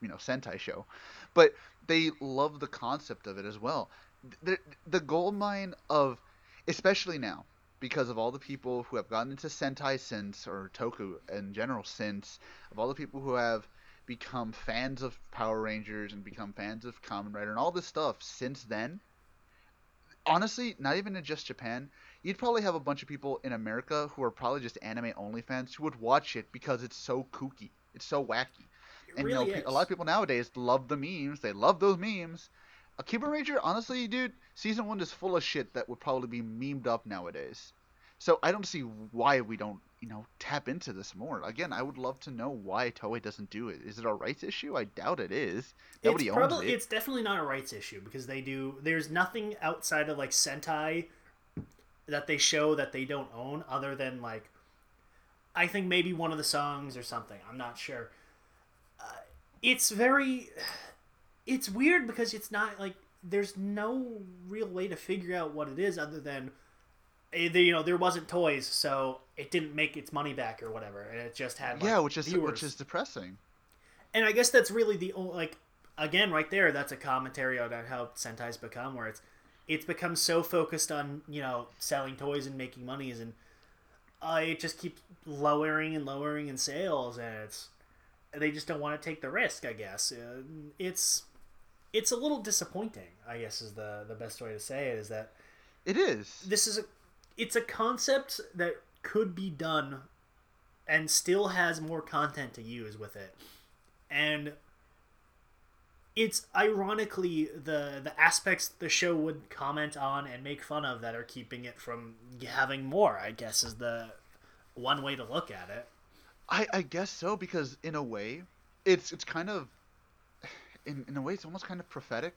you know sentai show but they love the concept of it as well the, the gold mine of especially now because of all the people who have gotten into sentai since or toku in general since of all the people who have become fans of Power Rangers and become fans of Kamen Rider and all this stuff since then, honestly, not even in just Japan, you'd probably have a bunch of people in America who are probably just anime only fans who would watch it because it's so kooky, it's so wacky. It and really you know, is. a lot of people nowadays love the memes. They love those memes. Akiba Ranger, honestly, dude, season one is full of shit that would probably be memed up nowadays. So I don't see why we don't, you know, tap into this more. Again, I would love to know why Toei doesn't do it. Is it a rights issue? I doubt it is. Nobody it's owns probably it. it's definitely not a rights issue because they do there's nothing outside of like Sentai that they show that they don't own other than like I think maybe one of the songs or something. I'm not sure. Uh, it's very it's weird because it's not like there's no real way to figure out what it is other than eh, there- you know there wasn't toys so it didn't make its money back or whatever and it just had like, yeah, which is viewers which is depressing. and I guess that's really the only like again right there. That's a commentary on how Sentai's become, where it's it's become so focused on you know selling toys and making monies, and uh, it just keeps lowering and lowering in sales, and it's they just don't want to take the risk. I guess it's it's a little disappointing. I guess is the the best way to say it is that It is. this is a it's a concept that could be done and still has more content to use with it and it's ironically the the aspects the show would comment on and make fun of that are keeping it from having more i guess is the one way to look at it I, I guess so because in a way, it's it's kind of, in in a way, it's almost kind of prophetic,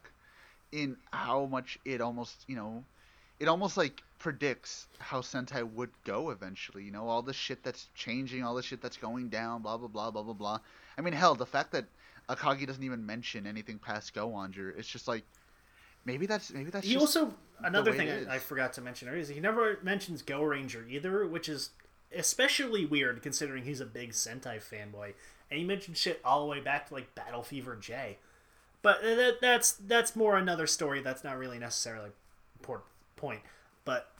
in how much it almost you know, it almost like predicts how Sentai would go eventually. You know, all the shit that's changing, all the shit that's going down, blah blah blah blah blah blah. I mean, hell, the fact that Akagi doesn't even mention anything past Go Onger, it's just like, maybe that's maybe that's he also another thing. I, I forgot to mention earlier is he never mentions go ranger either which is especially weird considering he's a big sentai fanboy and he mentioned shit all the way back to like battle fever j but that, that's that's more another story that's not really necessarily important point but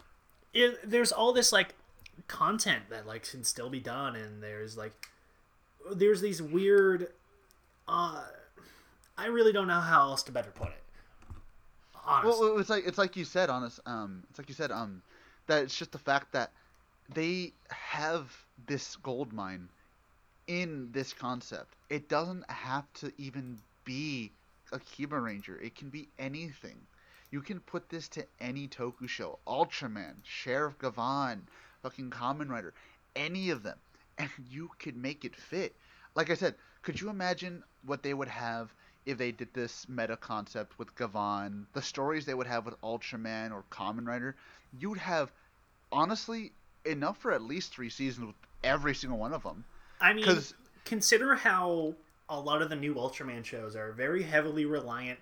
it, there's all this like content that like can still be done and there's like there's these weird uh i really don't know how else to better put it honestly Well, it's like it's like you said, honest. Um, it's like you said, um, that it's just the fact that they have this gold mine in this concept. It doesn't have to even be a Kiba Ranger. It can be anything. You can put this to any Toku show, Ultraman, Sheriff Gavan, fucking Kamen Rider, any of them, and you could make it fit. Like I said, could you imagine what they would have if they did this meta concept with Gavan, the stories they would have with Ultraman or Kamen Rider? You'd have, honestly, enough for at least three seasons with every single one of them. I mean, consider how a lot of the new Ultraman shows are very heavily reliant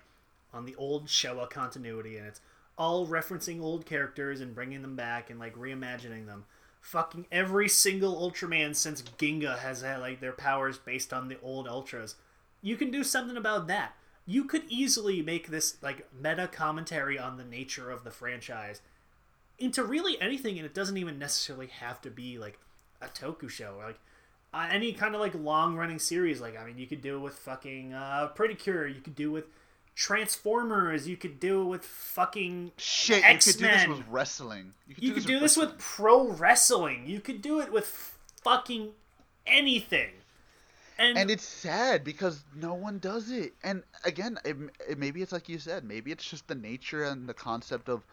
on the old Showa continuity, and it's all referencing old characters and bringing them back and like reimagining them. Fucking every single Ultraman since Ginga has had like their powers based on the old Ultras. You can do something about that. You could easily make this like meta commentary on the nature of the franchise into really anything, and it doesn't even necessarily have to be like a Toku show. or Like uh, any kind of like long running series. Like I mean, you could do it with fucking uh, Pretty Cure. You could do it with Transformers. You could do it with fucking Shit, you could do this with wrestling. You could do this with pro wrestling. You could do it with fucking anything. And, and it's sad because no one does it and again it, it, maybe it's like you said maybe it's just the nature and the concept of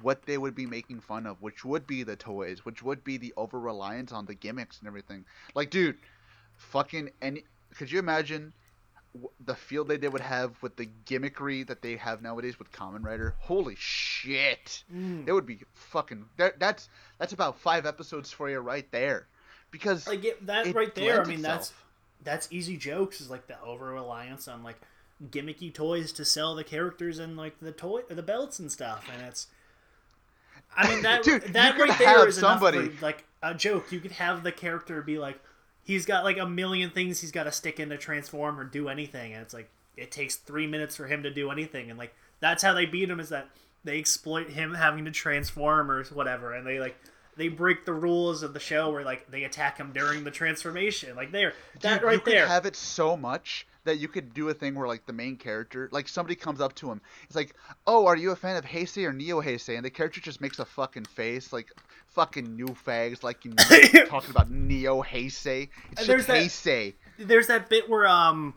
what they would be making fun of which would be the toys which would be the over reliance on the gimmicks and everything like dude fucking any could you imagine w- the feel that they would have with the gimmickry that they have nowadays with Kamen Rider holy shit Mm. it would be fucking that, that's that's about five episodes for you right there because like it, that it right there. I mean, that's itself. that's easy jokes. Is like the over reliance on like gimmicky toys to sell the characters and like the toy the belts and stuff and it's I mean that Dude, that right there is somebody- for, like a joke. You could have the character be like he's got like a million things he's got to stick in to transform or do anything and it's like it takes 3 minutes for him to do anything and like that's how they beat him is that they exploit him having to transform or whatever and they like they break the rules of the show where like they attack him during the transformation like there that Dude, right you there have it so much that you could do a thing where like the main character, like somebody comes up to him, it's like, "Oh, are you a fan of Heisei or Neo Heisei?" And the character just makes a fucking face, like fucking new fags, like you know, talking about Neo Heisei. It's there's that- Heisei. there's that bit where um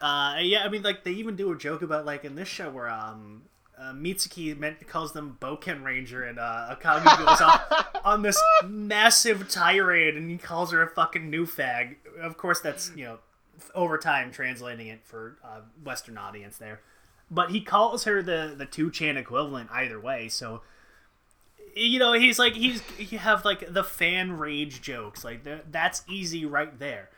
uh yeah i mean like they even do a joke about like in this show where um uh, Mitsuki meant calls them Boken Ranger and uh, Akagi goes off on this massive tirade and he calls her a fucking new fag. Of course, that's you know over time translating it for uh, Western audience there, but he calls her the the two chan equivalent either way. So you know he's like he's you have like the fan rage jokes like the, that's easy right there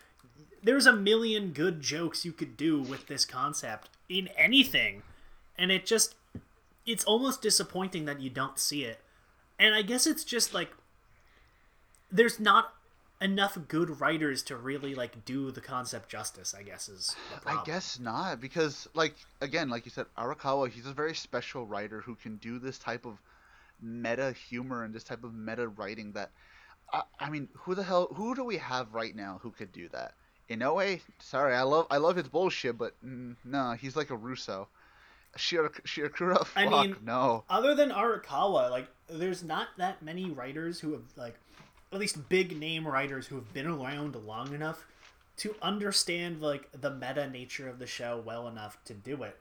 there's a million good jokes you could do with this concept in anything and it just it's almost disappointing that you don't see it and i guess it's just like there's not enough good writers to really like do the concept justice i guess is I guess not because like again, like you said, Arakawa, he's a very special writer who can do this type of meta humor and this type of meta writing that I, I mean, who the hell who do we have right now who could do that? Inoue, sorry, I love I love his bullshit, but mm, no, he's like a Russo. Shir- Shirakura, fuck, I mean- no. other than Arakawa, like there's not that many writers who have like at least big name writers who have been around long enough to understand like the meta nature of the show well enough to do it.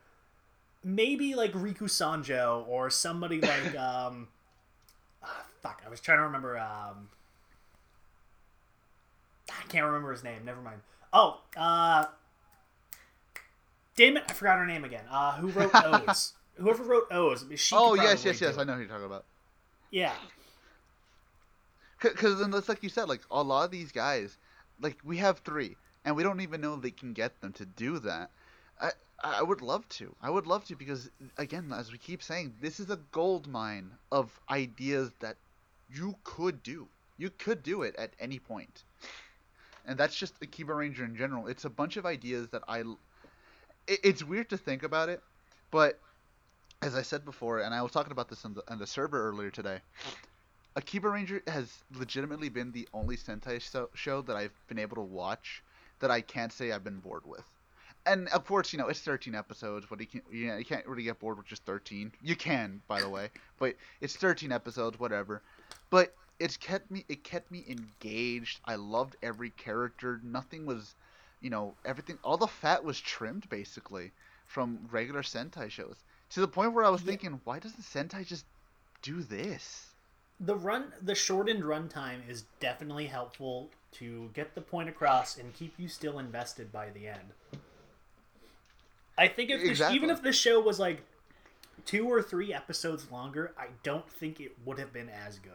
Maybe like Riku Sanjo or somebody like um ah, fuck, I was trying to remember um I can't remember his name, never mind. Oh, uh Damn it, I forgot her name again. Uh who wrote O's? Whoever wrote O's, she Oh yes, yes, yes, it. I know who you're talking about. Yeah. Because then it's like you said, like a lot of these guys, like we have three, and we don't even know they can get them to do that. I I would love to. I would love to because again, as we keep saying, this is a gold mine of ideas that you could do. You could do it at any point, and that's just Akiba Ranger in general. It's a bunch of ideas that I. It, it's weird to think about it, but as I said before, and I was talking about this on the on the server earlier today. Akiba Ranger has legitimately been the only Sentai so- show that I've been able to watch that I can't say I've been bored with. And of course, you know, it's 13 episodes, but you can't, you, know, you can't really get bored with just 13. You can, by the way, but it's 13 episodes, whatever. But it's kept me, it kept me engaged. I loved every character. Nothing was, you know, everything, all the fat was trimmed basically from regular Sentai shows. To the point where I was Yeah. thinking, why doesn't Sentai just do this? The run the shortened runtime is definitely helpful to get the point across and keep you still invested by the end. I think if Exactly. even if the show was like two or three episodes longer, I don't think it would have been as good.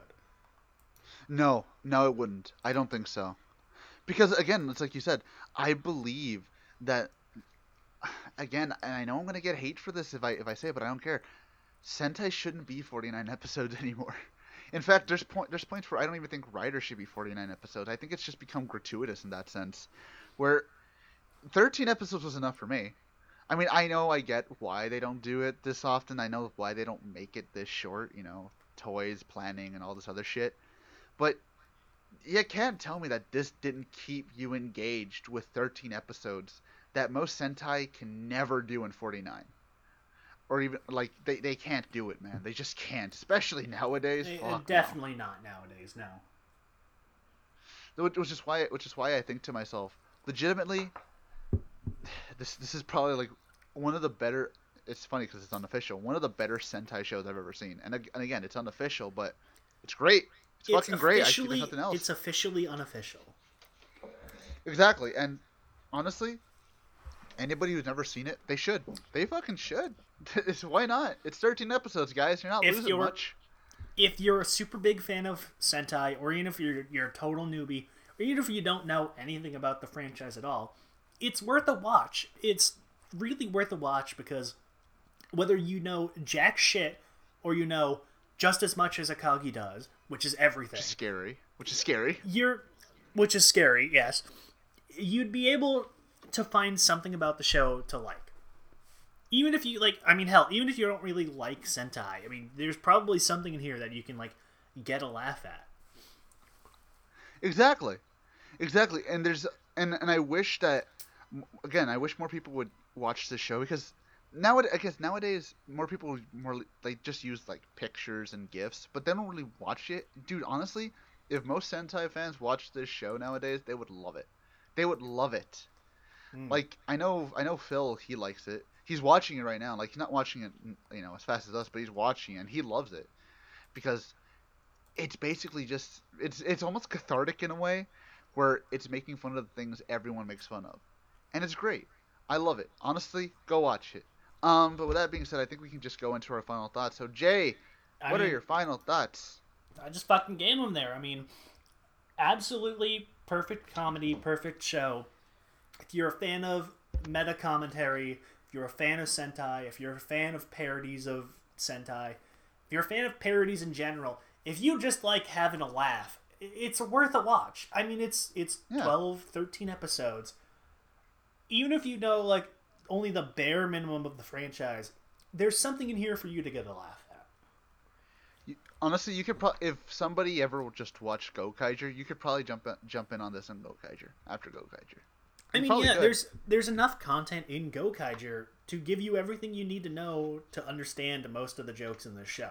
No, no, it wouldn't. I don't think so. Because again, it's like you said. I believe that. Again, and I know I'm gonna get hate for this if I if I say it, but I don't care. Sentai shouldn't be 49 episodes anymore. In fact, there's point there's points where I don't even think Rider should be 49 episodes. I think it's just become gratuitous in that sense, where 13 episodes was enough for me. I mean, I know I get why they don't do it this often. I know why they don't make it this short. You know, toys, planning, and all this other shit. But you can't tell me that this didn't keep you engaged with 13 episodes that most Sentai can never do in 49. Or even, like, they, they can't do it, man. They just can't. Especially nowadays. Eh, Fuck no. definitely not nowadays. No. Which is why which is why I think to myself, legitimately, this this is probably like one of the better. It's funny because it's unofficial. One of the better Sentai shows I've ever seen. And and again, it's unofficial, but it's great. It's, fucking great. I see nothing else. It's officially unofficial. Exactly. And honestly, anybody who's never seen it, they should. They fucking should. It's, why not? It's 13 episodes, guys. You're not If losing you're- much. if you're a super big fan of Sentai, or even if you're you're a total newbie, or even if you don't know anything about the franchise at all, it's worth a watch. It's really worth a watch because whether you know jack shit or you know just as much as Akagi does, which is everything, Which is Scary. Which is scary. you're which is scary, yes. You'd be able to find something about the show to like. Even if you like I mean hell, even if you don't really like Sentai, I mean there's probably something in here that you can like get a laugh at. Exactly, exactly. And there's and and I wish that again, I wish more people would watch this show because now I guess nowadays more people more they just use like pictures and gifs, but they don't really watch it. Dude, honestly, if most Sentai fans watched this show nowadays, they would love it. They would love it. Hmm. Like I know, I know Phil, he likes it. He's watching it right now. Like he's not watching it, you know, as fast as us, but he's watching it and he loves it because it's basically just it's it's almost cathartic in a way where it's making fun of the things everyone makes fun of. And it's great. I love it. Honestly, go watch it. Um, but with that being said, I think we can just go into our final thoughts. So Jay, I what are your final thoughts? I just fucking gave them there. I mean, absolutely perfect comedy, perfect show. If you're a fan of meta commentary, if you're a fan of Sentai, if you're a fan of parodies of Sentai, if you're a fan of parodies in general, if you just like having a laugh, it's worth a watch. I mean, it's it's Yeah. 12, 13 episodes. Even if you know like only the bare minimum of the franchise, there's something in here for you to get a laugh at. You, honestly, you could probably if somebody ever just watched Go Gokaiger, you could probably jump in, jump in on this on Gokaiger after Go Gokaiger. I mean, yeah, could. there's there's enough content in Gokaiger to give you everything you need to know to understand most of the jokes in this show.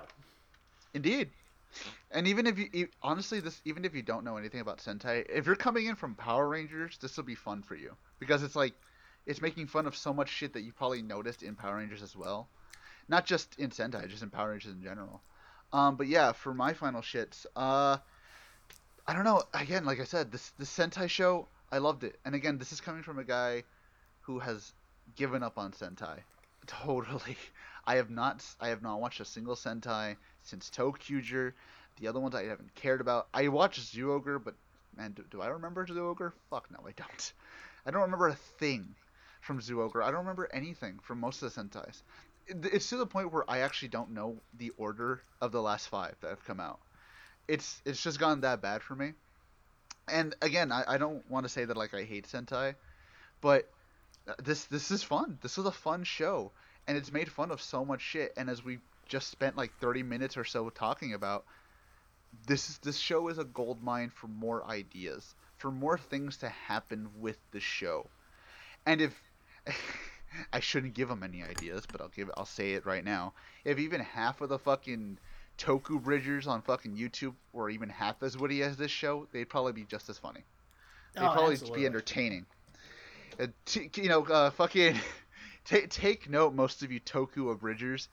Indeed. And even if you honestly this even if you don't know anything about Sentai, if you're coming in from Power Rangers, this will be fun for you because it's like it's making fun of so much shit that you probably noticed in Power Rangers as well. Not just in Sentai, just in Power Rangers in general. Um but yeah, for my final shits, uh I don't know, again, like I said, this this Sentai show, I loved it. And again, this is coming from a guy who has given up on Sentai. Totally. I have not I have not watched a single Sentai since ToQger. The other ones I haven't cared about. I watched Zyuohger, but man, do, do I remember Zyuohger? Fuck no, I don't. I don't remember a thing from Zyuohger. I don't remember anything from most of the Sentais. It, it's to the point where I actually don't know the order of the last five that have come out. It's it's just gone that bad for me. And again, I, I don't want to say that like I hate Sentai, but uh, this this is fun. This is a fun show, and it's made fun of so much shit. And as we just spent like 30 minutes or so talking about, this is this show is a gold mine for more ideas, for more things to happen with the show. And if I shouldn't give them any ideas, but I'll give I'll say it right now. If even half of the fucking Toku Bridgers on fucking YouTube were even half as witty as this show, they'd probably be just as funny. They'd Oh, probably absolutely. be entertaining. Uh, t- you know, uh, fucking ta take note, most of you Toku abridgers.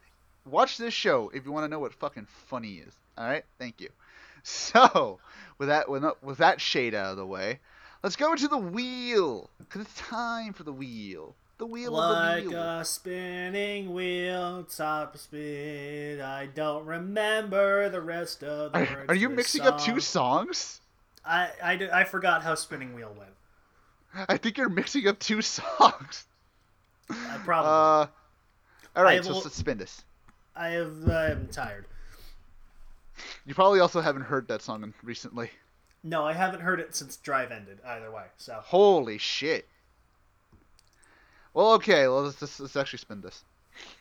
Watch this show if you want to know what fucking funny is. All right, thank you. So, with that with, that- with that shade out of the way, let's go to the wheel because it's time for the wheel. The wheel of Like the wheel. a spinning wheel, top speed. I don't remember the rest of the Are, words. are you to this mixing up two song. songs? I forgot how spinning wheel went. I think you're mixing up two songs. I probably. Uh, all right, I so will- let's this. I have. I'm tired. You probably also haven't heard that song recently. No, I haven't heard it since Drive ended. Either way, so Holy shit. Well, okay, well, let's, let's, let's actually spin this.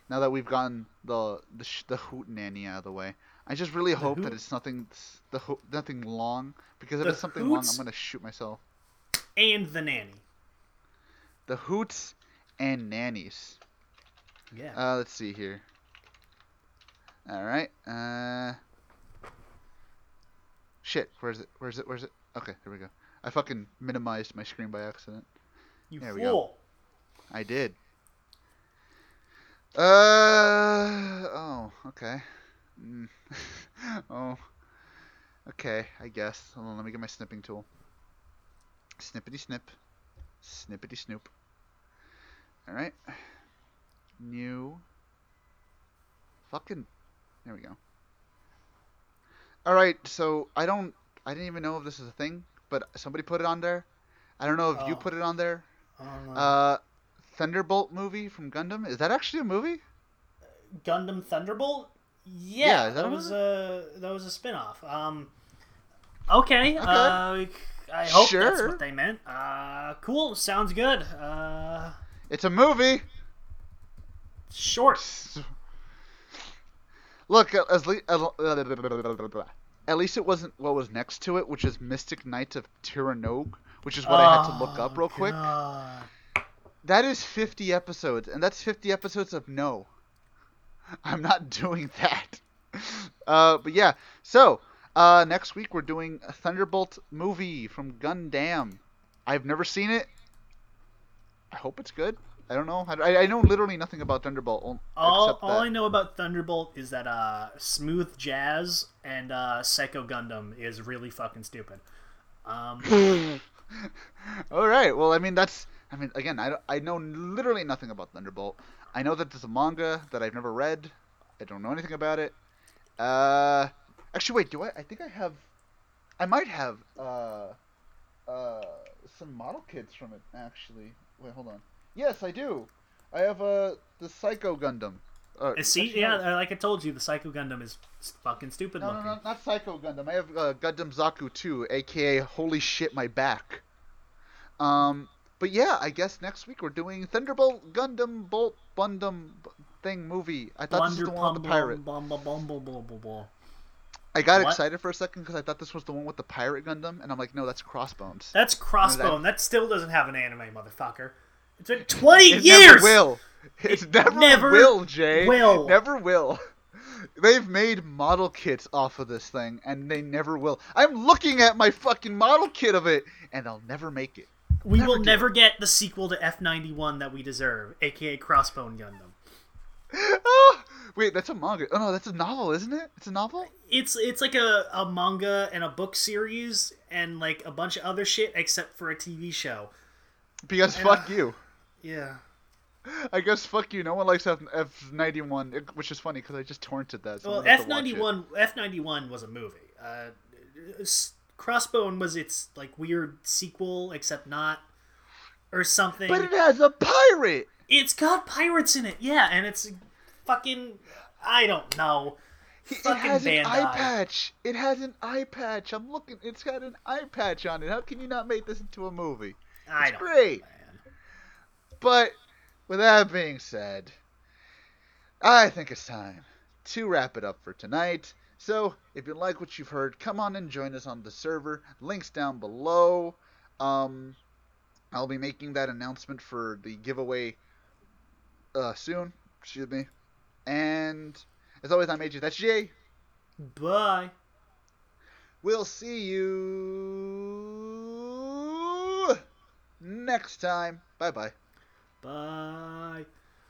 Now that we've gotten the the, sh- the hoot nanny out of the way, I just really hope that it's nothing the ho- nothing long because if The it's something long, I'm gonna shoot myself. and the nanny. The hoots and nannies. Yeah. Uh, let's see here. All right. Uh. Shit. Where's it? Where's it? Where's it? Okay, there we go. I fucking minimized my screen by accident. you there we go. fool. I did. Uh oh, okay. Mm. oh, okay. I guess. Hold on, let me get my snipping tool. Snippity snip, snippity snoop. All right. New. Fucking. There we go. All right. So I don't. I didn't even know if this is a thing, but somebody put it on there. I don't know if you Oh. put it on there. Uh, Thunderbolt movie from Gundam. Is that actually a movie? Gundam Thunderbolt. Yeah, Yeah, that that, was a that was a spin-off. Um, okay. Uh, I hope that's what they meant. Uh, cool. Sounds good. Uh, It's a movie. short. Look, at le- at least it wasn't what was next to it, which is Mystic Knights of Tir Na Nog, which is what I had to look up real quick. God. That is 50 episodes, and that's 50 episodes of no. I'm not doing that. Uh, but yeah, so uh, next week we're doing a Thunderbolt movie from Gundam. I've never seen it. I hope it's good. I don't know. I, I know literally nothing about Thunderbolt. All, except all that- I know about Thunderbolt is that uh, Smooth Jazz and uh, Psycho Gundam is really fucking stupid. Um, All right. Well, I mean, that's. I mean, again, I, I know literally nothing about Thunderbolt. I know that there's a manga that I've never read. I don't know anything about it. Uh, actually, wait. Do I? I think I have. I might have uh, uh, some model kits from it. Actually, wait, hold on. Yes, I do. I have uh the Psycho Gundam. Uh, see, actually, yeah, no. like I told you, the Psycho Gundam is fucking stupid No, no, no, not Psycho Gundam. I have uh, Gundam Zaku 2, aka Holy Shit, My Back. Um, but yeah, I guess next week we're doing Thunderbolt Gundam Bolt Bundam b- thing movie. I thought this was the one with the pirate. Bum, bum, bum. I got What? excited for a second because I thought this was the one with the pirate Gundam, and I'm like, no, that's Crossbones. That's Crossbone. that- That still doesn't have an anime, motherfucker. It's been 20 It years! never will. It never, never will, Jay. will. Never will. They've made model kits off of this thing, and they never will. I'm looking at my fucking model kit of it, and they'll never make it. We Never will never get the sequel to F91 that we deserve, aka Crossbone Gundam. oh, wait, that's a manga. Oh no, that's a novel, isn't it? It's a novel. It's it's like a, a manga and a book series and like a bunch of other shit except for a TV show. Because fuck you. Yeah. I guess fuck you. No one likes F F ninety one, which is funny because I just torrented that. So Well, I'm gonna have F ninety one F ninety one was a movie. Uh, Crossbone was its like weird sequel, except not, or something. But it has a pirate. It's got pirates in it, yeah, and it's fucking I don't know. It Fucking has an eye patch. It has an eye patch. I'm looking. It's got an eye patch on it. How can you not make this into a movie? I It's don't great. know. But with that being said, I think it's time to wrap it up for tonight. So, if you like what you've heard, come on and join us on the server. Links down below. Um, I'll be making that announcement for the giveaway uh, soon. Excuse me. And as always, I'm AJ. That's Jay. Bye. We'll see you next time. Bye bye. Bye.